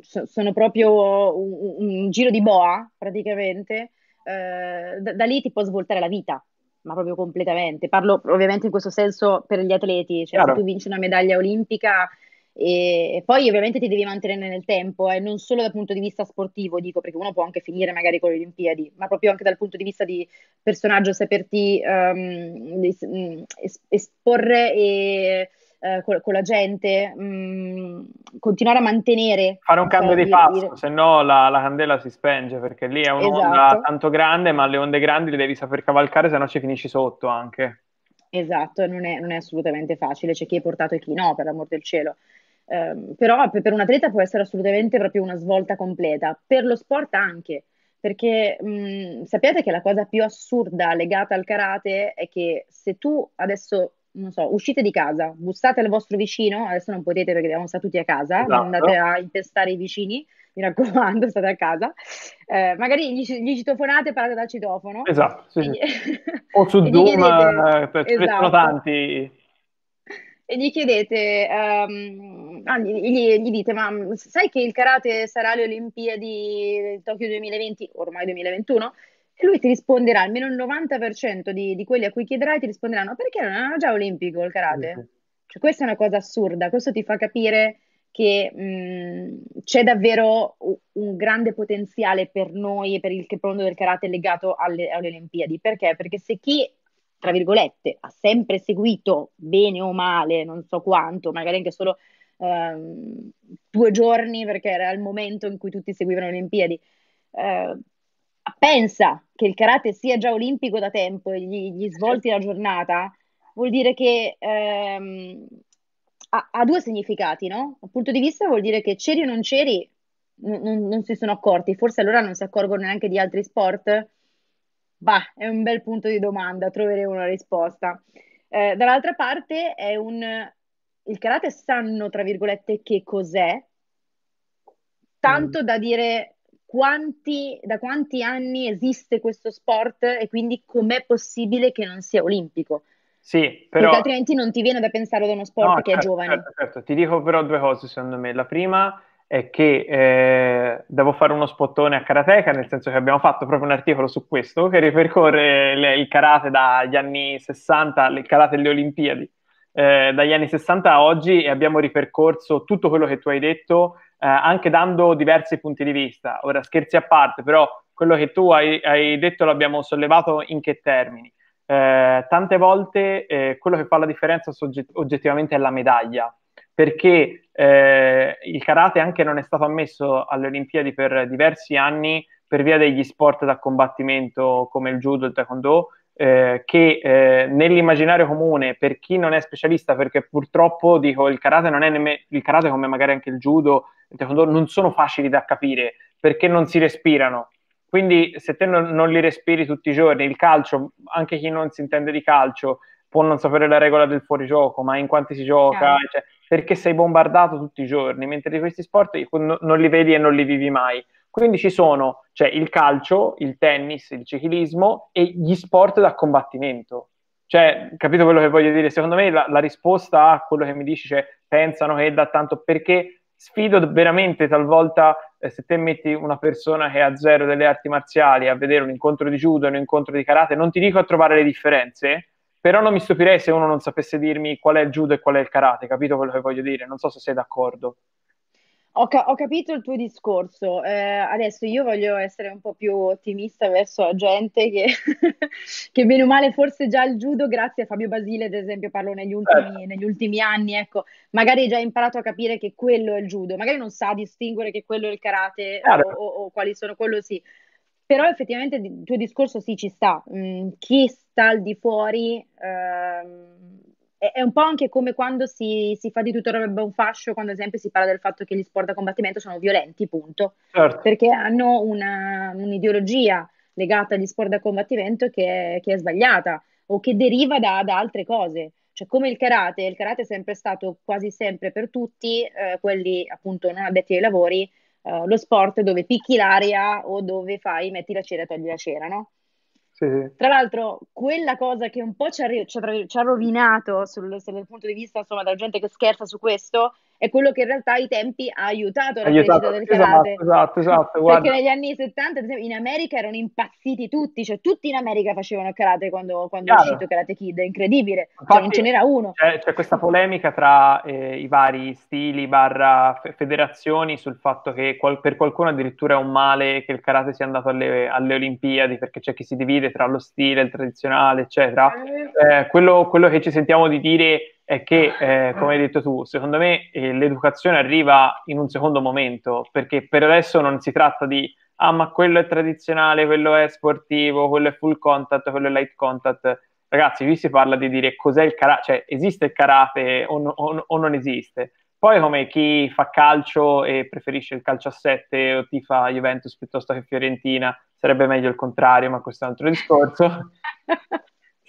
sono proprio un, un, giro di boa praticamente, eh, da, da lì ti può svoltare la vita, ma proprio completamente. Parlo ovviamente in questo senso per gli atleti, cioè Chiaro. se tu vinci una medaglia olimpica E poi ovviamente ti devi mantenere nel tempo, e eh, non solo dal punto di vista sportivo, dico, perché uno può anche finire magari con le Olimpiadi, ma proprio anche dal punto di vista di personaggio, saperti um, esporre e, uh, con, con, la gente, um, continuare a mantenere. Fare un cambio di passo, se no la, la, candela si spenge, perché lì è un'onda esatto. tanto grande, ma le onde grandi le devi saper cavalcare, se no ci finisci sotto anche. Esatto, non è, non è assolutamente facile, c'è chi è portato e chi no, per l'amor del cielo. Eh, però per un atleta può essere assolutamente proprio una svolta completa, per lo sport anche, perché mh, sappiate che la cosa più assurda legata al karate è che se tu adesso, non so, uscite di casa, bussate al vostro vicino, adesso non potete perché stare tutti a casa, esatto. andate a impestare i vicini, mi raccomando, *laughs* state a casa, eh, magari gli, gli citofonate parlate dal citofono. Esatto, sì, sì. o su *laughs* Zoom, chiedete, eh, esatto. tanti e gli chiedete, um, gli, gli, dite, ma sai che il karate sarà alle Olimpiadi Tokyo 2020, ormai 2021? E lui ti risponderà, almeno il 90% di, di quelli a cui chiederai ti risponderanno, perché non è già olimpico il karate? Cioè, questa è una cosa assurda, questo ti fa capire che mh, c'è davvero un grande potenziale per noi e per il mondo del karate legato alle, alle Olimpiadi. Perché? Perché se chi tra virgolette, ha sempre seguito bene o male, non so quanto, magari anche solo ehm, due giorni perché era il momento in cui tutti seguivano le Olimpiadi, eh, pensa che il karate sia già olimpico da tempo e gli, gli svolti la giornata, vuol dire che ehm, ha, ha, due significati, no? Dal punto di vista vuol dire che c'eri o non c'eri, n- non, non si sono accorti, forse allora non si accorgono neanche di altri sport Bah, è un bel punto di domanda, troveremo una risposta. Eh, dall'altra parte è un... Il karate sanno, tra virgolette, che cos'è, tanto mm. da dire quanti, da quanti anni esiste questo sport e quindi com'è possibile che non sia olimpico. Sì, però... Perché altrimenti non ti viene da pensare ad uno sport no, che certo, è giovane. Certo, certo, ti dico però due cose secondo me. La prima è che eh, devo fare uno spottone a Karateka, nel senso che abbiamo fatto proprio un articolo su questo, che ripercorre le, il karate dagli anni 60, il karate delle Olimpiadi, eh, dagli anni 60 a oggi e abbiamo ripercorso tutto quello che tu hai detto, eh, anche dando diversi punti di vista. Ora, scherzi a parte, però quello che tu hai, hai detto l'abbiamo sollevato in che termini? Eh, tante volte eh, quello che fa la differenza sogget- oggettivamente è la medaglia, perché eh, il karate anche non è stato ammesso alle Olimpiadi per diversi anni per via degli sport da combattimento come il judo e il taekwondo, eh, che eh, nell'immaginario comune per chi non è specialista, perché purtroppo dico il karate non è nemmeno il karate come magari anche il judo, il taekwondo non sono facili da capire perché non si respirano. Quindi se te non, non li respiri tutti i giorni, il calcio, anche chi non si intende di calcio, può non sapere la regola del fuorigioco, ma in quanti si gioca, cioè, perché sei bombardato tutti i giorni, mentre di questi sport non li vedi e non li vivi mai. Quindi ci sono cioè, il calcio, il tennis, il ciclismo e gli sport da combattimento. Cioè, capito quello che voglio dire? Secondo me la, la risposta a quello che mi dici, cioè, pensano che da tanto perché sfido veramente talvolta eh, se te metti una persona che ha zero delle arti marziali a vedere un incontro di judo e un incontro di karate, non ti dico a trovare le differenze, però non mi stupirei se uno non sapesse dirmi qual è il judo e qual è il karate, capito quello che voglio dire? Non so se sei d'accordo. Ho, ca- ho capito il tuo discorso. Eh, adesso io voglio essere un po' più ottimista verso la gente che, *laughs* che bene o male forse già il judo, grazie a Fabio Basile, ad esempio, parlo negli ultimi, eh. negli ultimi anni, ecco, magari hai già imparato a capire che quello è il judo, magari non sa distinguere che quello è il karate o, o, o, quali sono, quello sì. Però effettivamente il tuo discorso sì ci sta. Mm, chi sta al di fuori ehm, è, un po' anche come quando si, si fa di tutto roba un fascio, quando ad esempio si parla del fatto che gli sport da combattimento sono violenti, punto. Certo. Perché hanno una, un'ideologia legata agli sport da combattimento che è, che è sbagliata o che deriva da, da, altre cose. Cioè, come il karate, il karate è sempre stato quasi sempre per tutti, eh, quelli appunto non addetti ai lavori, uh, lo sport dove picchi l'aria o dove fai metti la cera e togli la cera, no? Sì. Tra l'altro, quella cosa che un po' ci ha, ci ha, ci ha rovinato sul, sul, punto di vista insomma, della gente che scherza su questo è quello che in realtà ai tempi ha aiutato la aiutato, crescita del esatto, karate. Esatto, esatto, *laughs* Perché negli anni 70, ad esempio, in America erano impazziti tutti, cioè tutti in America facevano karate quando, quando è uscito Karate Kid, è incredibile, Infatti, cioè, non ce n'era uno. C'è, c'è questa polemica tra eh, i vari stili barra federazioni sul fatto che qual- per qualcuno addirittura è un male che il karate sia andato alle, alle Olimpiadi, perché c'è chi si divide tra lo stile, il tradizionale, eccetera. Eh, eh quello, quello che ci sentiamo di dire è che, eh, come hai detto tu, secondo me eh, l'educazione arriva in un secondo momento, perché per adesso non si tratta di ah, ma quello è tradizionale, quello è sportivo, quello è full contact, quello è light contact. Ragazzi, qui si parla di dire cos'è il karate, cioè esiste il karate o, o, o, non esiste. Poi come chi fa calcio e preferisce il calcio a 7 o tifa Juventus piuttosto che Fiorentina, sarebbe meglio il contrario, ma questo è un altro discorso. *laughs*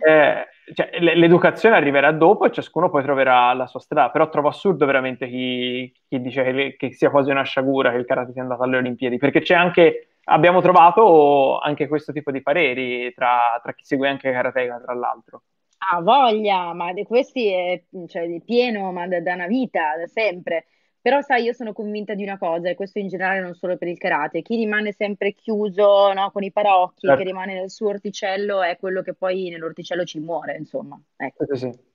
eh, cioè, l'educazione arriverà dopo e ciascuno poi troverà la sua strada, però trovo assurdo veramente chi, chi dice che, che, sia quasi una sciagura che il karate sia andato alle Olimpiadi, perché c'è anche, abbiamo trovato anche questo tipo di pareri tra, tra chi segue anche karateka, tra l'altro. Ah, voglia, ma di questi è cioè, pieno ma da, da una vita, da sempre. Però sai, io sono convinta di una cosa, e questo in generale non solo per il karate, chi rimane sempre chiuso no, con i parocchi, certo. che rimane nel suo orticello, è quello che poi nell'orticello ci muore, insomma. Ecco. Sì, sì.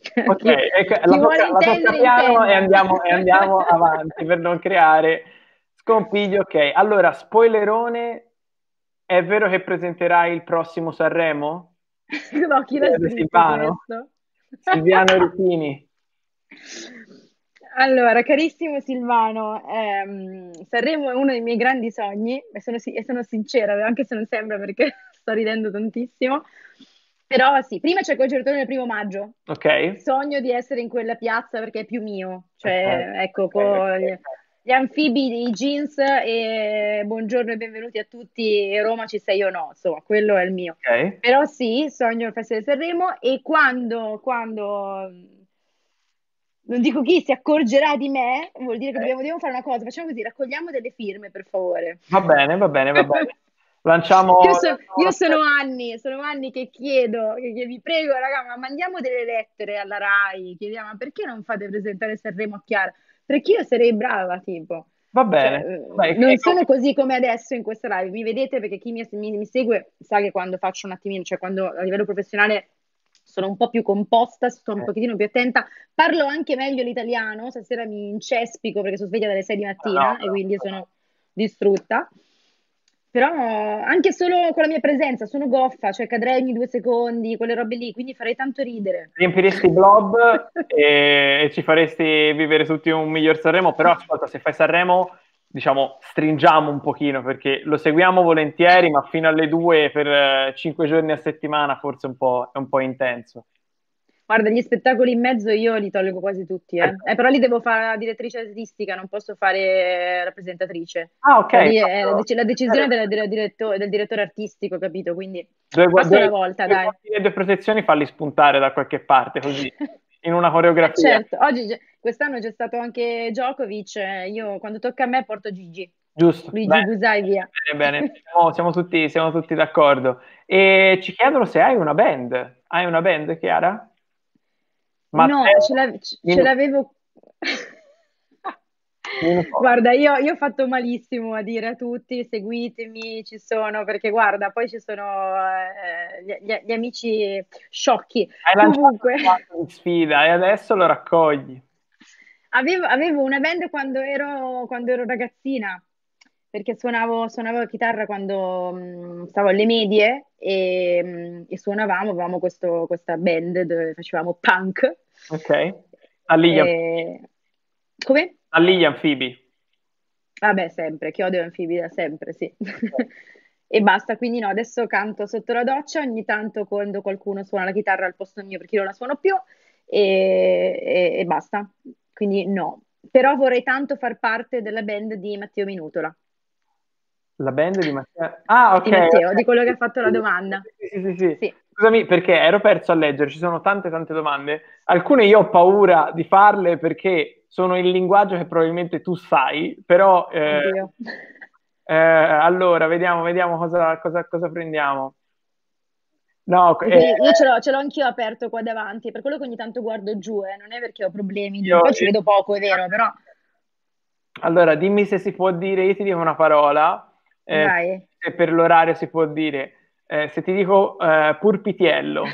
*laughs* Ok, ecco, la, tocca, la tocca piano e andiamo, e andiamo *laughs* avanti per non creare scompigli. Ok, allora, spoilerone, è vero che presenterai il prossimo Sanremo? *laughs* no, chi l'ha Silvano? Silviano Rutini. Allora, carissimo Silvano, ehm, Sanremo è uno dei miei grandi sogni e sono, e sono sincera, anche se non sembra perché *laughs* sto ridendo tantissimo. Però sì, prima c'è il concertone del primo maggio. Ok. Sogno di essere in quella piazza perché è più mio. Cioè, okay. ecco, okay, con okay. gli anfibi, i jeans e buongiorno e benvenuti a tutti, Roma ci sei o no, insomma, quello è il mio. Però sì, sogno il Festival di Sanremo e quando, quando non dico chi si accorgerà di me, vuol dire che eh. dobbiamo, dobbiamo, fare una cosa, facciamo così, raccogliamo delle firme per favore. Va bene, va bene, va bene. *laughs* Lanciamo... Io, so, io sono anni, sono anni che chiedo, che, che vi prego, raga, ma mandiamo delle lettere alla RAI, chiediamo, ma perché non fate presentare Sanremo a Chiara? Perché io sarei brava, tipo. Va bene. Cioè, Vai, non sono così come adesso in questa live, mi vedete perché chi mi, mi, mi segue sa che quando faccio un attimino, cioè quando a livello professionale sono un po' più composta, sto un eh. pochettino più attenta, parlo anche meglio l'italiano, stasera mi incespico perché sono sveglia dalle 6 di mattina e quindi no. sono distrutta. Però anche solo con la mia presenza sono goffa, cioè cadrei ogni due secondi, quelle robe lì, quindi farei tanto ridere. Riempiresti i blob e, e ci faresti vivere tutti un miglior Sanremo, però ascolta, se fai Sanremo diciamo, stringiamo un pochino perché lo seguiamo volentieri, ma fino alle due per eh, cinque giorni a settimana forse un è un po' intenso. Guarda, gli spettacoli in mezzo io li tolgo quasi tutti, eh. Eh, però li devo fare la direttrice artistica, non posso fare rappresentatrice. Ah, ok. È la, la, decisione della, della diretto, del direttore artistico, capito? Quindi due, due, una volta, due, dai. Le due protezioni falli spuntare da qualche parte, così, *laughs* in una coreografia. certo, oggi quest'anno c'è stato anche Djokovic, io quando tocca a me porto Gigi. Giusto. Luigi bene, Busai, via. Bene, bene. Siamo, siamo, tutti, siamo tutti d'accordo. E ci chiedono se hai una band. Hai una band, Chiara? Matteo, no, ce, la, ce l'avevo... *laughs* Guarda, io, io, ho fatto malissimo a dire a tutti seguitemi, ci sono, perché guarda, poi ci sono eh, gli, gli, amici sciocchi. Hai Comunque... lanciato sfida e adesso lo raccogli. Avevo, avevo una band quando ero, quando ero ragazzina, perché suonavo, suonavo la chitarra quando mh, stavo alle medie e, mh, e suonavamo, avevamo questo, questa band dove facevamo punk. Ok, agli e... Come? Agli anfibi. Vabbè, sempre, chiodo e anfibi da sempre, sì. Okay. *laughs* e basta, quindi no, adesso canto sotto la doccia, ogni tanto quando qualcuno suona la chitarra al posto mio perché io non la suono più e, e, e basta, quindi no. Però vorrei tanto far parte della band di Matteo Minutola. La band di Matteo? Ah, ok. Di Matteo, di quello che ha fatto la domanda. Sì, sì, sì. sì. Scusami perché ero perso a leggere, ci sono tante tante domande. Alcune io ho paura di farle perché sono il linguaggio che probabilmente tu sai, però... Eh, eh, allora, vediamo, vediamo cosa, cosa, cosa prendiamo. No, eh, io ce l'ho, ce l'ho, anch'io aperto qua davanti, per quello che ogni tanto guardo giù, eh, non è perché ho problemi, io, poi ci vedo poco, è vero, però... Allora, dimmi se si può dire, io ti dico una parola, eh, se per l'orario si può dire, eh, se ti dico eh, purpitiello.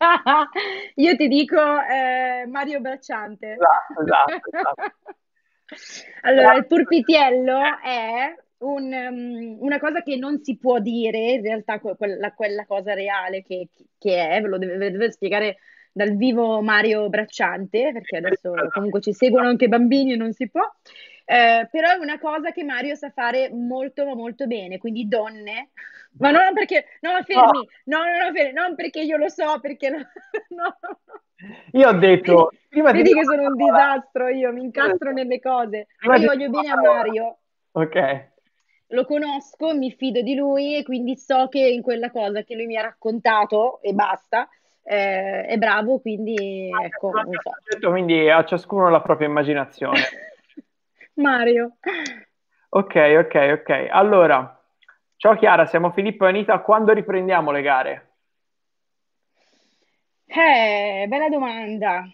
*laughs* io ti dico eh, Mario Bracciante. Esatto, esatto, esatto. *laughs* allora, il purpitiello è un, um, una cosa che non si può dire, in realtà quella, quella cosa reale che, che, è, ve lo deve, deve spiegare dal vivo Mario Bracciante, perché adesso comunque ci seguono anche bambini e non si può. Eh, però è una cosa che Mario sa fare molto ma molto bene, quindi donne, ma non perché, no, fermi, no, no, no, fermi, non perché io lo so, perché no, *laughs* no. Io ho detto, prima vedi che sono un disastro io, mi incastro nelle cose, ma io voglio bene a Mario. Ok lo conosco, mi fido di lui e quindi so che in quella cosa che lui mi ha raccontato e basta, eh, è bravo, quindi ah, ecco. Non so. Certo, quindi a ciascuno la propria immaginazione. *laughs* Mario. Ok, ok, ok. Allora, ciao Chiara, siamo Filippo e Anita, quando riprendiamo le gare? Eh, bella domanda.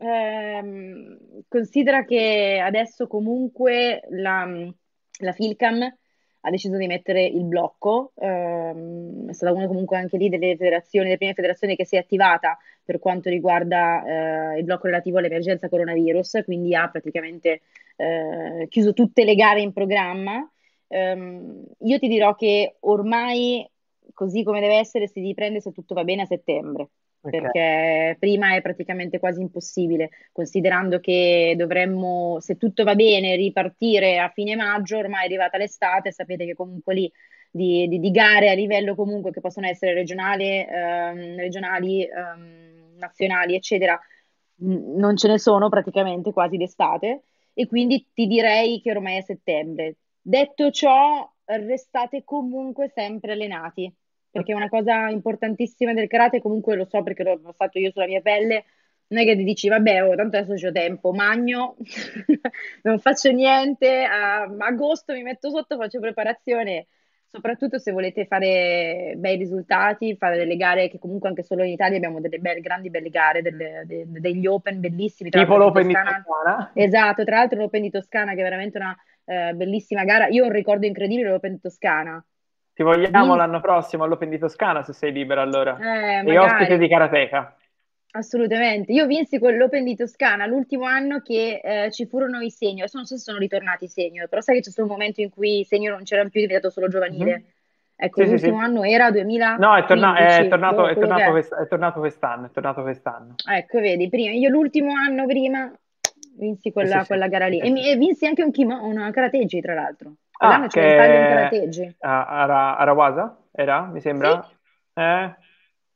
Eh, considera che adesso comunque la la Filcam ha deciso di mettere il blocco, ehm, è stata una comunque anche lì delle federazioni, delle prime federazioni che si è attivata per quanto riguarda eh, il blocco relativo all'emergenza coronavirus, quindi ha praticamente eh, chiuso tutte le gare in programma. Um, io ti dirò che ormai, così come deve essere, si riprende se tutto va bene a settembre. Okay. Perché prima è praticamente quasi impossibile, considerando che dovremmo, se tutto va bene, ripartire a fine maggio, ormai è arrivata l'estate, sapete che comunque lì di, di, di gare a livello comunque che possono essere regionali, ehm, regionali ehm, nazionali, eccetera, non ce ne sono praticamente quasi d'estate e quindi ti direi che ormai è settembre. Detto ciò, restate comunque sempre allenati perché è una cosa importantissima del karate, comunque lo so perché l'ho fatto io sulla mia pelle, non è che ti dici vabbè, oh, tanto adesso ho tempo, magno, *laughs* non faccio niente, a agosto mi metto sotto, faccio preparazione, soprattutto se volete fare bei risultati, fare delle gare che comunque anche solo in Italia abbiamo delle belle, grandi belle gare, delle, de, degli open bellissimi. Tipo l'Open di Toscana. di Toscana. Esatto, tra l'altro l'Open di Toscana che è veramente una eh, bellissima gara, io ho un ricordo incredibile dell'Open di Toscana, ti vogliamo Vin- l'anno prossimo all'Open di Toscana se sei libera allora. Eh, e ospite di Karateka. Assolutamente. Io vinsi quell'Open di Toscana l'ultimo anno che eh, ci furono i senior. Adesso non so se sono ritornati i senior, però sai che c'è stato un momento in cui i senior non c'erano più, è diventato solo giovanile. Mm-hmm. Ecco, sì, l'ultimo sì, anno era 2000. No, è, torna- è, tornato, è, tornato quest- è, tornato, quest'anno, è tornato quest'anno. Ecco, vedi, prima, io l'ultimo anno prima vinsi quella, quella gara lì. E, mi, e, vinsi anche un kimono, una karateggi, tra l'altro. Quell'anno ah, c'era che... in karateggi. A, a, Arawasa? Era, mi sembra? Sì. Eh?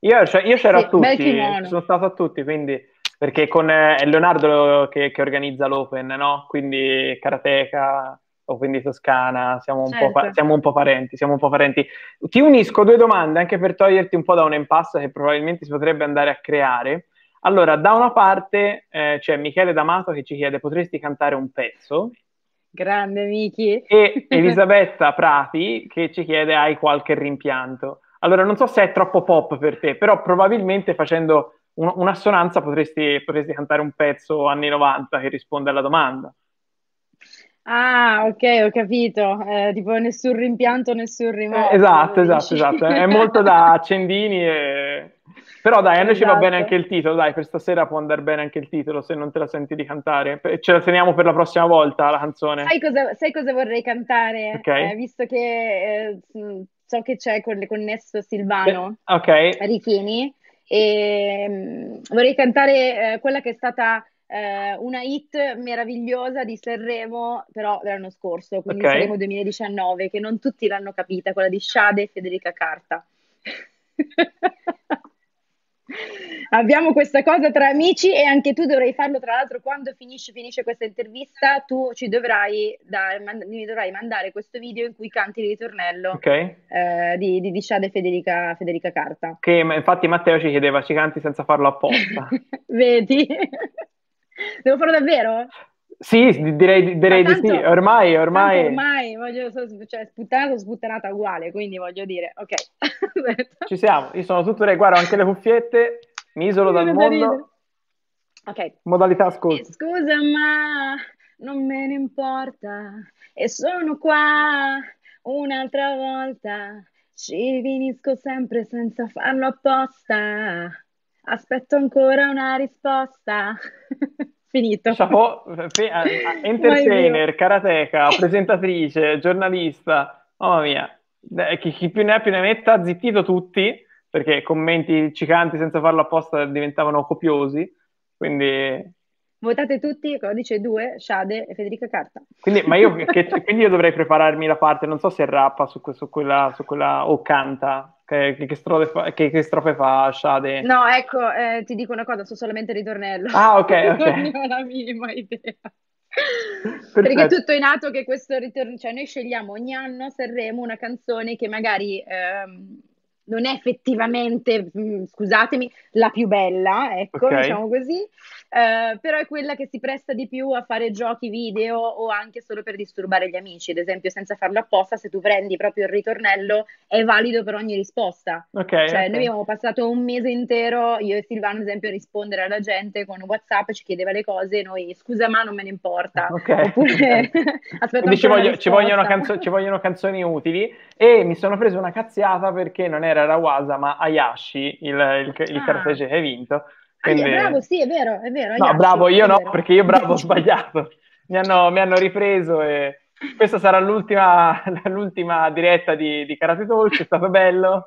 Io, cioè, io c'ero sì, a tutti, sono stato a tutti, quindi perché con eh, è Leonardo che, che, organizza l'Open, no? Quindi Karateka, Open di Toscana, siamo un, certo. po', siamo un po' parenti, siamo un po' parenti. Ti unisco due domande anche per toglierti un po' da un impasse che probabilmente si potrebbe andare a creare. Allora, da una parte eh, c'è Michele D'Amato che ci chiede potresti cantare un pezzo? Grande Miki. E *laughs* Elisabetta Prati che ci chiede hai qualche rimpianto. Allora, non so se è troppo pop per te, però probabilmente facendo un- un'assonanza potresti, potresti cantare un pezzo anni 90 che risponde alla domanda. Ah, ok, ho capito. Eh, tipo nessun rimpianto, nessun rimorso. Eh, esatto, esatto, esatto. È molto da *laughs* accendini e però dai, a noi esatto. ci va bene esatto. anche il titolo, dai, per stasera può andare bene anche il titolo se non te la senti di cantare. Ce la teniamo per la prossima volta la canzone. Sai cosa, sai cosa vorrei cantare? Okay. Eh, visto che eh, so che c'è con, connesso Silvano eh, okay. Richini, e um, vorrei cantare eh, quella che è stata eh, una hit meravigliosa di Sanremo, però l'anno scorso, quindi okay. Sanremo 2019, che non tutti l'hanno capita, quella di Shade e Federica Carta. *laughs* Abbiamo questa cosa tra amici e anche tu dovrai farlo, tra l'altro, quando finisce, finisce questa intervista, tu ci dovrai, da, man, mi dovrai mandare questo video in cui canti il ritornello okay. eh, di, di, di Shade Federica, Federica Carta. Che infatti Matteo ci chiedeva, ci canti senza farlo apposta. *laughs* Vedi? Devo farlo davvero? Sì, direi, direi di sì, ormai, ormai... Ormai, voglio, cioè, sputtanata o sputtanata uguale, quindi voglio dire, ok. *laughs* Ci siamo, io sono tutto re, guarda, anche le cuffiette, mi isolo dal mondo. Ok. Modalità ascolto. Scusa, ma non me ne importa, e sono qua un'altra volta, ci finisco sempre senza farlo apposta, aspetto ancora una risposta. *laughs* Finito. Chapeau, entertainer, karateka, *laughs* presentatrice, giornalista, mamma mia, chi, chi, più ne ha più ne metta, zittito tutti, perché commenti cicanti senza farlo apposta diventavano copiosi, quindi... Votate tutti, codice 2, Shade e Federica Carta. Quindi, ma io, *laughs* che, quindi io dovrei prepararmi la parte, non so se rappa su, su, quella, su quella o canta, che, che, strofe fa, che, che strofe fa Shade? No, ecco, eh, ti dico una cosa, so solamente il ritornello. Ah, ok, *laughs* ok. non ho la minima idea. Perché è tutto è nato che questo ritorno, cioè noi scegliamo ogni anno Sanremo una canzone che magari ehm, non è effettivamente, mm, scusatemi, la più bella, ecco, okay. diciamo così, eh, però è quella che si presta di più a fare giochi video o anche solo per disturbare gli amici, ad esempio senza farlo apposta, se tu prendi proprio il ritornello è valido per ogni risposta. Okay, cioè okay. noi abbiamo passato un mese intero, io e Silvano ad esempio, a rispondere alla gente con Whatsapp, ci chiedeva le cose e noi scusa ma non me ne importa. Okay. Oppure *laughs* aspetta ci, voglio, ci, vogliono canzo- ci vogliono canzoni utili e mi sono preso una cazziata perché non era Rawasa ma Ayashi, il, il, il ah. Che hai vinto. Quindi... Ah, bravo, sì, è vero, è vero. No, bravo, io no, perché io bravo ho sbagliato. Mi hanno, mi hanno, ripreso e questa sarà l'ultima, *laughs* l'ultima diretta di, di Karate Talk, è stato bello.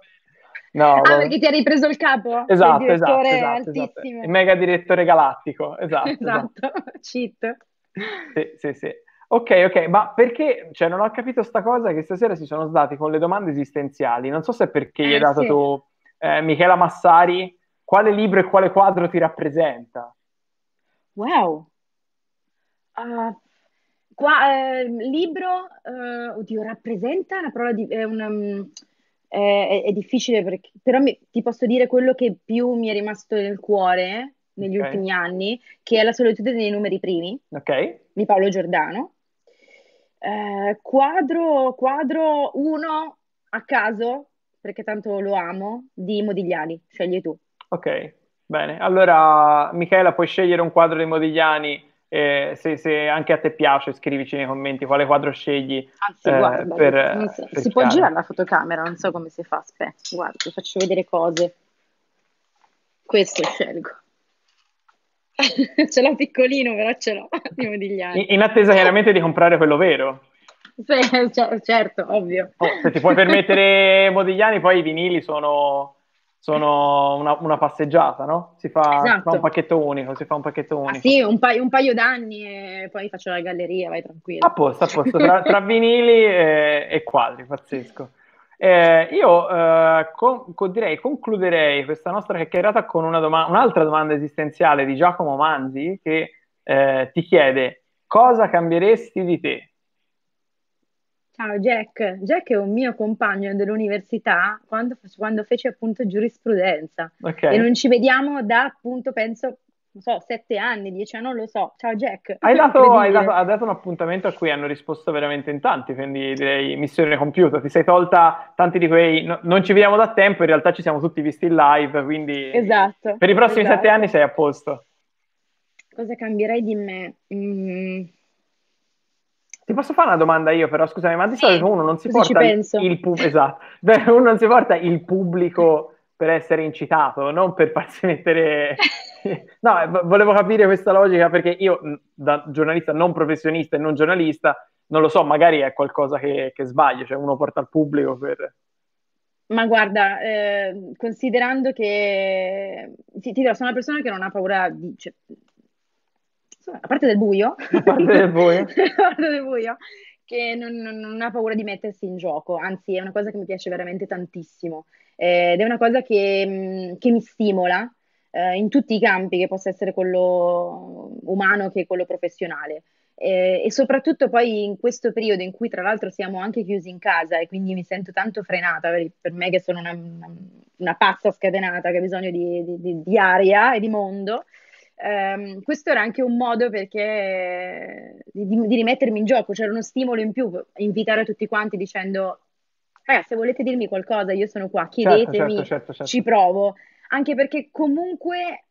No, ah, perché ti ha ripreso il capo? Esatto, il esatto, esatto, esatto. Il mega direttore galattico, *laughs* esatto. Esatto, esatto. cheat. Sì, sì, sì. Ok, ok, ma perché, cioè non ho capito sta cosa che stasera si sono sdati con le domande esistenziali, non so se perché eh, gli hai dato sì. tu, eh, Michela Massari, quale libro e quale quadro ti rappresenta? Wow. Uh, qua, eh, libro, uh, oddio, rappresenta una parola di... È, una, um, è, è difficile perché, però mi, ti posso dire quello che più mi è rimasto nel cuore negli okay. ultimi anni, che è La solitudine dei numeri primi, okay. di Paolo Giordano. Eh, quadro, quadro uno a caso, perché tanto lo amo, di Modigliani, scegli tu. Ok, bene. Allora, Michela, puoi scegliere un quadro di Modigliani. Eh, se, se, anche a te piace, scrivici nei commenti quale quadro scegli. Anzi, eh, guarda, per, si, per si può girare la fotocamera, non so come si fa. Aspetta, guarda, ti faccio vedere cose. Questo scelgo. *laughs* ce l'ho piccolino, però ce l'ho *laughs* di Modigliani. In, in attesa chiaramente di comprare quello vero. Sì, *laughs* certo, ovvio. Oh, se ti puoi permettere Modigliani, poi i vinili sono sono una, una, passeggiata, no? Si fa, esatto. si fa, un pacchetto unico, si fa un pacchetto ah, unico. Ah, sì, un paio, un paio, d'anni e poi faccio la galleria, vai tranquillo. A posto, a posto, tra, tra *laughs* vinili e, e, quadri, pazzesco. Eh, io eh, con, con, direi, concluderei questa nostra chiacchierata con una doma- un'altra domanda esistenziale di Giacomo Manzi che eh, ti chiede cosa cambieresti di te? Ciao Jack, Jack è un mio compagno dell'università quando, quando fece appunto giurisprudenza okay. e non ci vediamo da appunto penso non so, sette anni, dieci anni, non lo so. Ciao Jack. Hai dato, hai dato, hai dato un appuntamento a cui hanno risposto veramente in tanti, quindi direi missione compiuta. Ti sei tolta tanti di quei... No, non ci vediamo da tempo, in realtà ci siamo tutti visti in live, quindi... Esatto. Per i prossimi esatto. sette anni sei a posto. Cosa cambierei di me? Mm. Ti posso fare una domanda io, però scusami, ma di solito uno non si porta il, pubblico, esatto, uno non si porta il pubblico per essere incitato, non per farsi mettere... *laughs* no, volevo capire questa logica perché io, da giornalista non professionista e non giornalista, non lo so, magari è qualcosa che, che sbaglio, cioè uno porta il pubblico per... Ma guarda, eh, considerando che ti dirò, sono una persona che non ha paura di, cioè, a parte del buio, *laughs* a parte del buio, *laughs* a parte del buio che non, non, non, ha paura di mettersi in gioco, anzi è una cosa che mi piace veramente tantissimo. Eh, ed è una cosa che, che mi stimola eh, in tutti i campi, che possa essere quello umano che quello professionale. Eh, e soprattutto poi in questo periodo in cui tra l'altro siamo anche chiusi in casa e quindi mi sento tanto frenata per, per me che sono una, una, una, pazza scatenata che ha bisogno di, di, di, di aria e di mondo, Um, questo era anche un modo perché di, di, rimettermi in gioco, c'era uno stimolo in più, invitare tutti quanti dicendo, eh, se volete dirmi qualcosa, io sono qua, certo, chiedetemi, certo, certo, certo, ci provo. Anche perché comunque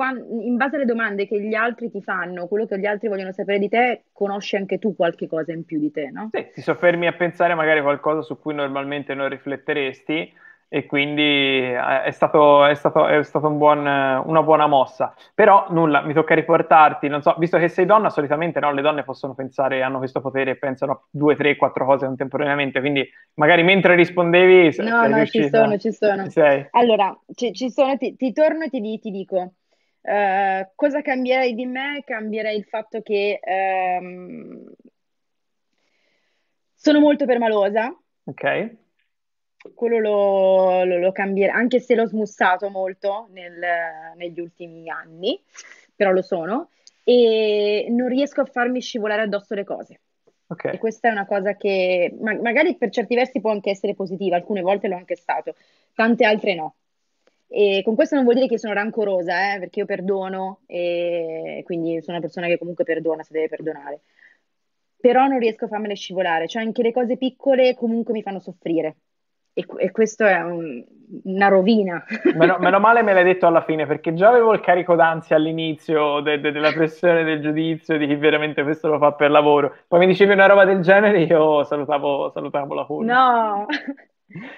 in base alle domande che gli altri ti fanno, quello che gli altri vogliono sapere di te, conosci anche tu qualche cosa in più di te, no? Sì, ti soffermi a pensare magari qualcosa su cui normalmente non rifletteresti e quindi eh, è stato, è stato, è stato un buon, una buona mossa. Però nulla, mi tocca riportarti, non so, visto che sei donna, solitamente no, le donne possono pensare, hanno questo potere pensano a due, tre, quattro cose contemporaneamente, quindi magari mentre rispondevi... No, no, riuscita, ci sono, ci sono. *laughs* Ci allora, ci, ci sono, ti, ti, torno e ti, ti dico, uh, cosa cambierei di me? Cambierei il fatto che um, sono molto permalosa. Ok quello lo, lo, lo cambierà, anche se l'ho smussato molto nel, negli ultimi anni, però lo sono, e non riesco a farmi scivolare addosso le cose. Okay. E questa è una cosa che ma- magari per certi versi può anche essere positiva, alcune volte l'ho anche stato, tante altre no. E con questo non vuol dire che sono rancorosa, eh, perché io perdono e quindi sono una persona che comunque perdona se deve perdonare. Però non riesco a farmele scivolare, cioè anche le cose piccole comunque mi fanno soffrire. E, e questo è un, una rovina. Meno, meno, *laughs* male me l'hai detto alla fine, perché già avevo il carico d'ansia all'inizio de, de, della pressione del giudizio di chi veramente questo lo fa per lavoro. Poi mi dicevi una roba del genere, io salutavo, salutavo la curva. No,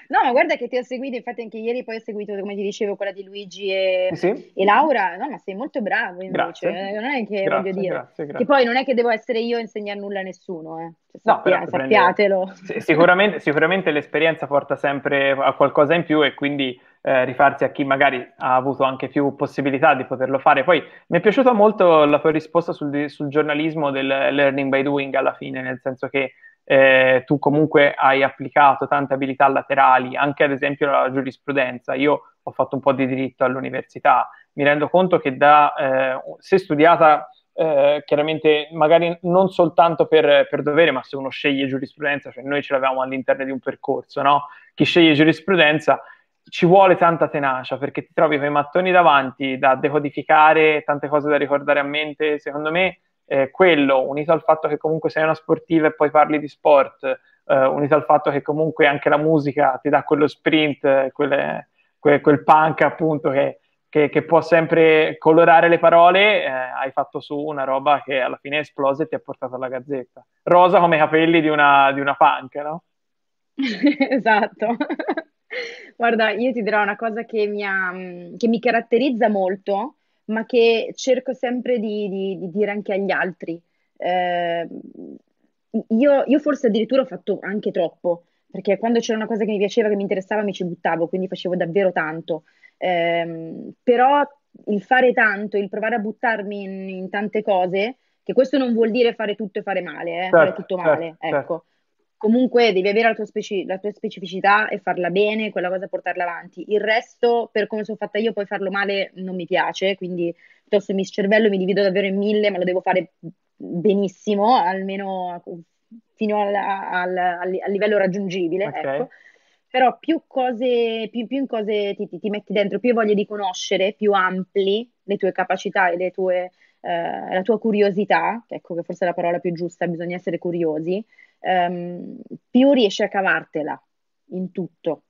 No, ma guarda che ti ho seguito, infatti anche ieri poi ho seguito, come ti dicevo, quella di Luigi e, sì. e Laura. No, ma sei molto bravo invece. Grazie. Non è che grazie, voglio dire. Grazie, che poi non è che devo essere io a insegnare nulla a nessuno, eh. Cioè, sappia, no, sappiatelo. Prende... Sicuramente, sicuramente, l'esperienza porta sempre a qualcosa in più e quindi eh, rifarsi a chi magari ha avuto anche più possibilità di poterlo fare. Poi mi è piaciuta molto la tua risposta sul, sul giornalismo del learning by doing alla fine, nel senso che eh, tu comunque hai applicato tante abilità laterali, anche ad esempio la giurisprudenza. Io ho fatto un po' di diritto all'università, mi rendo conto che da, eh, se studiata eh, chiaramente magari non soltanto per, per, dovere, ma se uno sceglie giurisprudenza, cioè noi ce l'avevamo all'interno di un percorso, no? Chi sceglie giurisprudenza ci vuole tanta tenacia perché ti trovi quei mattoni davanti da decodificare, tante cose da ricordare a mente. Secondo me eh, quello, unito al fatto che comunque sei una sportiva e poi parli di sport, eh, unito al fatto che comunque anche la musica ti dà quello sprint, quelle, que, quel punk appunto che, che, che, può sempre colorare le parole, eh, hai fatto su una roba che alla fine è esplosa e ti ha portato alla gazzetta. Rosa come i capelli di una, di una punk, no? *laughs* esatto. *laughs* Guarda, io ti dirò una cosa che mi, ha, che mi caratterizza molto ma che cerco sempre di, di, di dire anche agli altri. Eh, io, io, forse addirittura ho fatto anche troppo, perché quando c'era una cosa che mi piaceva, che mi interessava, mi ci buttavo, quindi facevo davvero tanto. Eh, però il fare tanto, il provare a buttarmi in, in, tante cose, che questo non vuol dire fare tutto e fare male, eh, certo, fare tutto male, certo, ecco. Certo comunque devi avere la tua, speci- la tua, specificità e farla bene, quella cosa portarla avanti. Il resto, per come sono fatta io, poi farlo male non mi piace, quindi piuttosto mi cervello mi divido davvero in mille, ma lo devo fare benissimo, almeno fino al, al, al, al livello raggiungibile, okay. ecco. Però più cose, più, più in cose ti, ti, ti, metti dentro, più hai voglia di conoscere, più ampli le tue capacità e le tue, eh, la tua curiosità, ecco che forse è la parola più giusta, bisogna essere curiosi, um, più riesci a cavartela in tutto.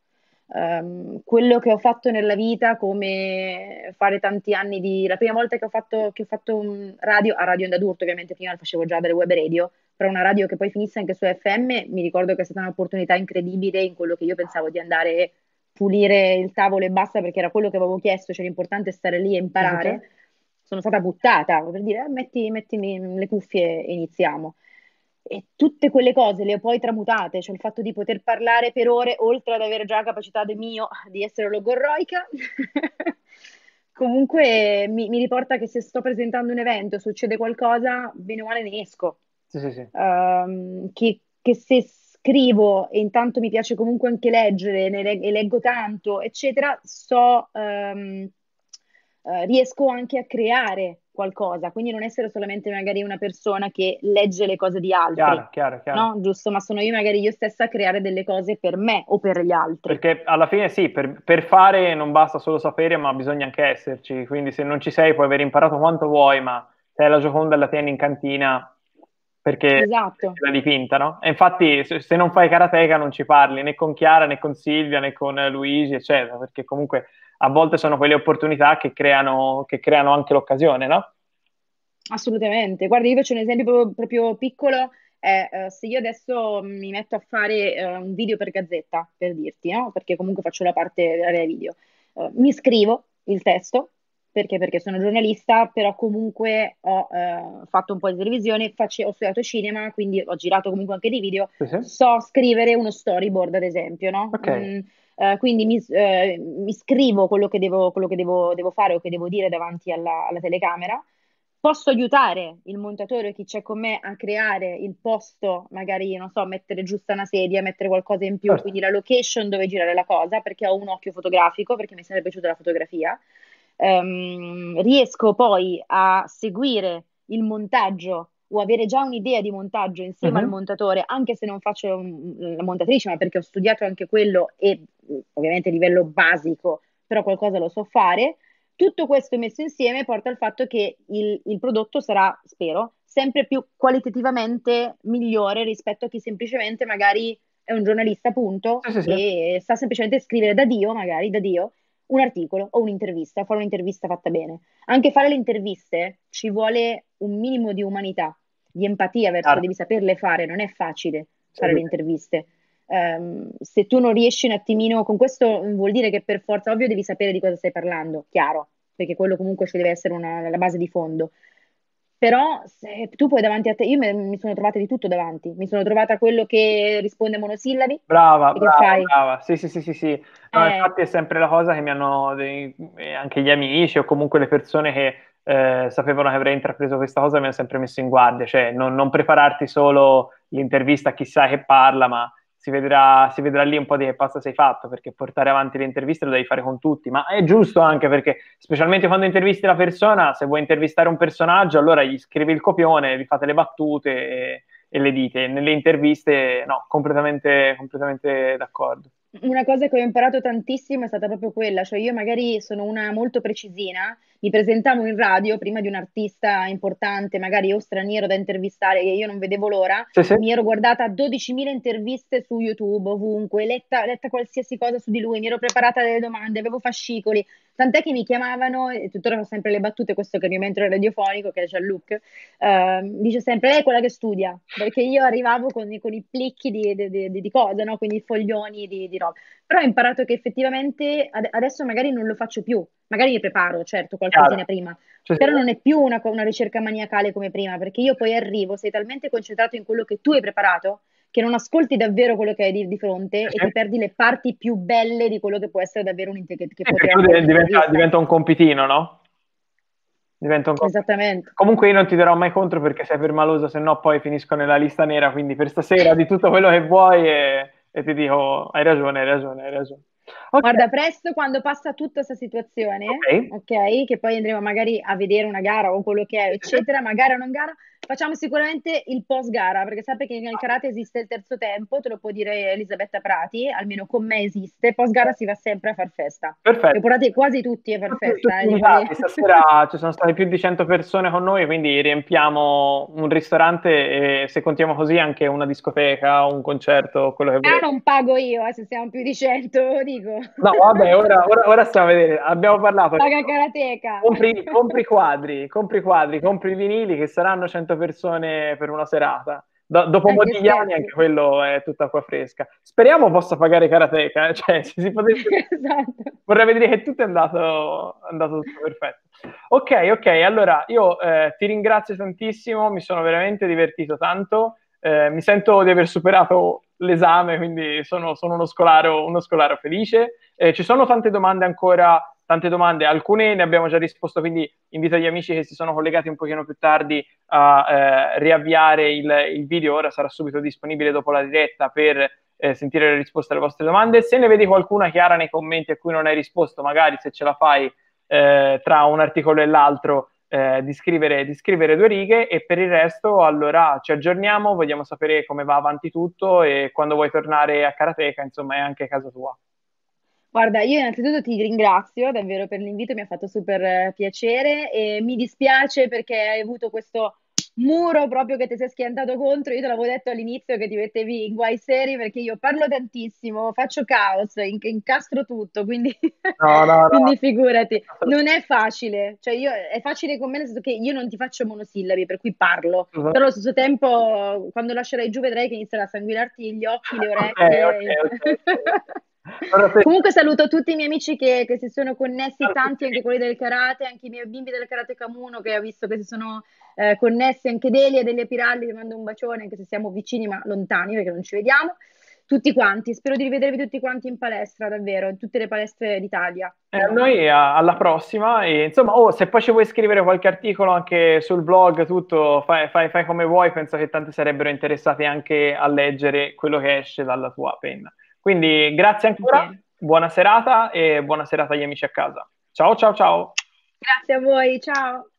Um, quello che ho fatto nella vita, come fare tanti anni di... La prima volta che ho fatto, che ho fatto un radio, a Radio Onda ovviamente prima facevo già delle web radio, però una radio che poi finisse anche su FM, mi ricordo che è stata un'opportunità incredibile in quello che io pensavo di andare pulire il tavolo e basta perché era quello che avevo chiesto, cioè l'importante è stare lì e imparare. Sono stata buttata per dire eh, metti, mettimi le cuffie e iniziamo e tutte quelle cose le ho poi tramutate, cioè il fatto di poter parlare per ore, oltre ad avere già la capacità del mio di essere logorroica, *laughs* comunque mi, mi, riporta che se sto presentando un evento, succede qualcosa, bene o male ne esco. Sì, sì, sì. Um, che, che, se scrivo e intanto mi piace comunque anche leggere leg- e leggo tanto, eccetera, so, um, uh, riesco anche a creare qualcosa, quindi non essere solamente magari una persona che legge le cose di altri, chiaro, chiaro, chiaro. no? Giusto, ma sono io magari io stessa a creare delle cose per me o per gli altri. Perché alla fine sì, per, per fare non basta solo sapere, ma bisogna anche esserci, quindi se non ci sei puoi aver imparato quanto vuoi, ma se la gioconda e la tieni in cantina perché esatto. è la dipinta, no? E infatti se, se, non fai karateka non ci parli né con Chiara né con Silvia né con Luigi, eccetera, perché comunque a volte sono quelle opportunità che creano, che creano anche l'occasione, no? Assolutamente. Guarda, io faccio un esempio proprio, proprio piccolo. Eh, se io adesso mi metto a fare eh, un video per Gazzetta, per dirti, no? Perché comunque faccio la parte dell'area video, eh, mi scrivo il testo, perché? Perché sono giornalista, però comunque ho eh, fatto un po' di televisione, face- ho studiato cinema, quindi ho girato comunque anche dei video, uh-huh. so scrivere uno storyboard ad esempio, no? Okay. Mm, eh, quindi mi, eh, mi, scrivo quello che, devo, quello che devo, devo, fare o che devo dire davanti alla, alla telecamera, posso aiutare il montatore o chi c'è con me a creare il posto, magari, non so, mettere giusta una sedia, mettere qualcosa in più, certo. quindi la location dove girare la cosa, perché ho un occhio fotografico, perché mi sarebbe piaciuta la fotografia ehm, riesco poi a seguire il montaggio o avere già un'idea di montaggio insieme uh-huh. al montatore, anche se non faccio un, la montatrice, ma perché ho studiato anche quello e ovviamente a livello basico, però qualcosa lo so fare. Tutto questo messo insieme porta al fatto che il, il prodotto sarà, spero, sempre più qualitativamente migliore rispetto a chi semplicemente magari è un giornalista, appunto, sì, sì, sì. e sa semplicemente scrivere da Dio, magari da Dio, un articolo o un'intervista, fare un'intervista fatta bene. Anche fare le interviste ci vuole un minimo di umanità, di empatia verso, ah. devi saperle fare, non è facile fare sì. le interviste. Um, se tu non riesci un attimino, con questo vuol dire che per forza, ovvio, devi sapere di cosa stai parlando, chiaro, perché quello comunque ci deve essere una, la base di fondo. Però se tu poi davanti a te, io me, mi sono trovata di tutto davanti, mi sono trovata quello che risponde a monosillabi. Brava, brava, brava, sì, sì, sì, sì, sì. No, eh. infatti è sempre la cosa che mi hanno, dei, anche gli amici o comunque le persone che eh, sapevano che avrei intrapreso questa cosa mi hanno sempre messo in guardia, cioè non, non prepararti solo l'intervista a chissà che parla, ma si vedrà, si vedrà lì un po' di che pasta sei fatto, perché portare avanti le interviste lo devi fare con tutti, ma è giusto anche perché, specialmente quando intervisti la persona, se vuoi intervistare un personaggio, allora gli scrivi il copione, vi fate le battute e, e le dite. Nelle interviste, no, completamente, completamente d'accordo. Una cosa che ho imparato tantissimo è stata proprio quella, cioè io magari sono una molto precisina, mi presentavo in radio prima di un artista importante, magari o straniero da intervistare, che io non vedevo l'ora, sì, sì. mi ero guardata 12.000 interviste su YouTube, ovunque, letta, letta qualsiasi cosa su di lui, mi ero preparata delle domande, avevo fascicoli, tant'è che mi chiamavano, e tuttora ho sempre le battute, questo che è il mio mentore radiofonico, che è Jean-Luc, uh, dice sempre, lei è quella che studia, perché io arrivavo con, con i plicchi di, di, di, di cose, no? quindi i foglioni di, di roba. Però ho imparato che effettivamente ad- adesso magari non lo faccio più, magari mi preparo, certo, qualcosina prima, cioè, però non è più una, una ricerca maniacale come prima, perché io poi arrivo, sei talmente concentrato in quello che tu hai preparato, che non ascolti davvero quello che hai di, fronte sì. e ti perdi le parti più belle di quello che può essere davvero un integrato. Eh, diventa, diventa, un compitino, no? Diventa un compitino. Esattamente. Comunque io non ti darò mai contro perché sei permaloso, se no poi finisco nella lista nera, quindi per stasera di tutto quello che vuoi e e ti dico hai ragione, hai ragione, hai ragione. Okay. Guarda, presto quando passa tutta questa situazione, okay. ok, che poi andremo magari a vedere una gara o quello che è, eccetera, ma gara o non gara, Facciamo sicuramente il post gara, perché sapete che nel karate esiste il terzo tempo, te lo può dire Elisabetta Prati, almeno con me esiste. Post gara si va sempre a far festa. Perfetto. Li portate quasi tutti a far festa. Tutti, eh, stasera *laughs* ci sono state più di 100 persone con noi, quindi riempiamo un ristorante e se contiamo così anche una discoteca, un concerto, quello che vuoi. Ah, non pago io, eh, se siamo più di 100, dico. *laughs* No, vabbè, ora, ora, ora stiamo a vedere. Abbiamo parlato. Paga karateca. Compri, compri quadri, compri quadri, compri vinili che saranno 100 persone per una serata. Do- dopo anni anche quello è tutta acqua fresca. Speriamo possa pagare Karateka, eh? cioè se si potesse... *laughs* esatto. Vorrei vedere che tutto è andato, andato tutto perfetto. Ok, ok, allora io eh, ti ringrazio tantissimo, mi sono veramente divertito tanto, eh, mi sento di aver superato l'esame, quindi sono, sono uno, scolaro, uno scolaro felice. Eh, ci sono tante domande ancora tante domande, alcune ne abbiamo già risposto, quindi invito gli amici che si sono collegati un pochino più tardi a eh, riavviare il, il, video, ora sarà subito disponibile dopo la diretta per eh, sentire le risposte alle vostre domande. Se ne vedi qualcuna chiara nei commenti a cui non hai risposto, magari se ce la fai eh, tra un articolo e l'altro, eh, di, scrivere, di, scrivere, due righe e per il resto allora ci aggiorniamo, vogliamo sapere come va avanti tutto e quando vuoi tornare a Karateka, insomma, è anche casa tua. Guarda, io innanzitutto ti ringrazio davvero per l'invito, mi ha fatto super eh, piacere e mi dispiace perché hai avuto questo muro proprio che ti sei schiantato contro. Io te l'avevo detto all'inizio che ti mettevi in guai seri perché io parlo tantissimo, faccio caos, inc- incastro tutto, quindi, no, no, no. *laughs* quindi figurati. Non è facile, cioè io, è facile con me nel senso che io non ti faccio monosillabi, per cui parlo, uh-huh. però allo stesso tempo quando lascerai giù vedrai che inizierà a sanguinarti gli occhi, le orecchie. Okay, okay, okay. *laughs* Comunque saluto tutti i miei amici che, che si sono connessi, tanti anche quelli del karate, anche i miei bimbi del karate Kamuno che ho visto che si sono eh, connessi anche Delia e Delia Piralli, vi mando un bacione anche se siamo vicini ma lontani perché non ci vediamo. Tutti quanti, spero di rivedervi tutti quanti in palestra, davvero, in tutte le palestre d'Italia. Eh, a noi alla prossima e insomma, oh, se poi ci vuoi scrivere qualche articolo anche sul blog, tutto, fai, fai, fai come vuoi, penso che tanti sarebbero interessati anche a leggere quello che esce dalla tua penna. Quindi grazie ancora, okay. buona serata e buona serata agli amici a casa. Ciao ciao ciao. Grazie a voi, ciao.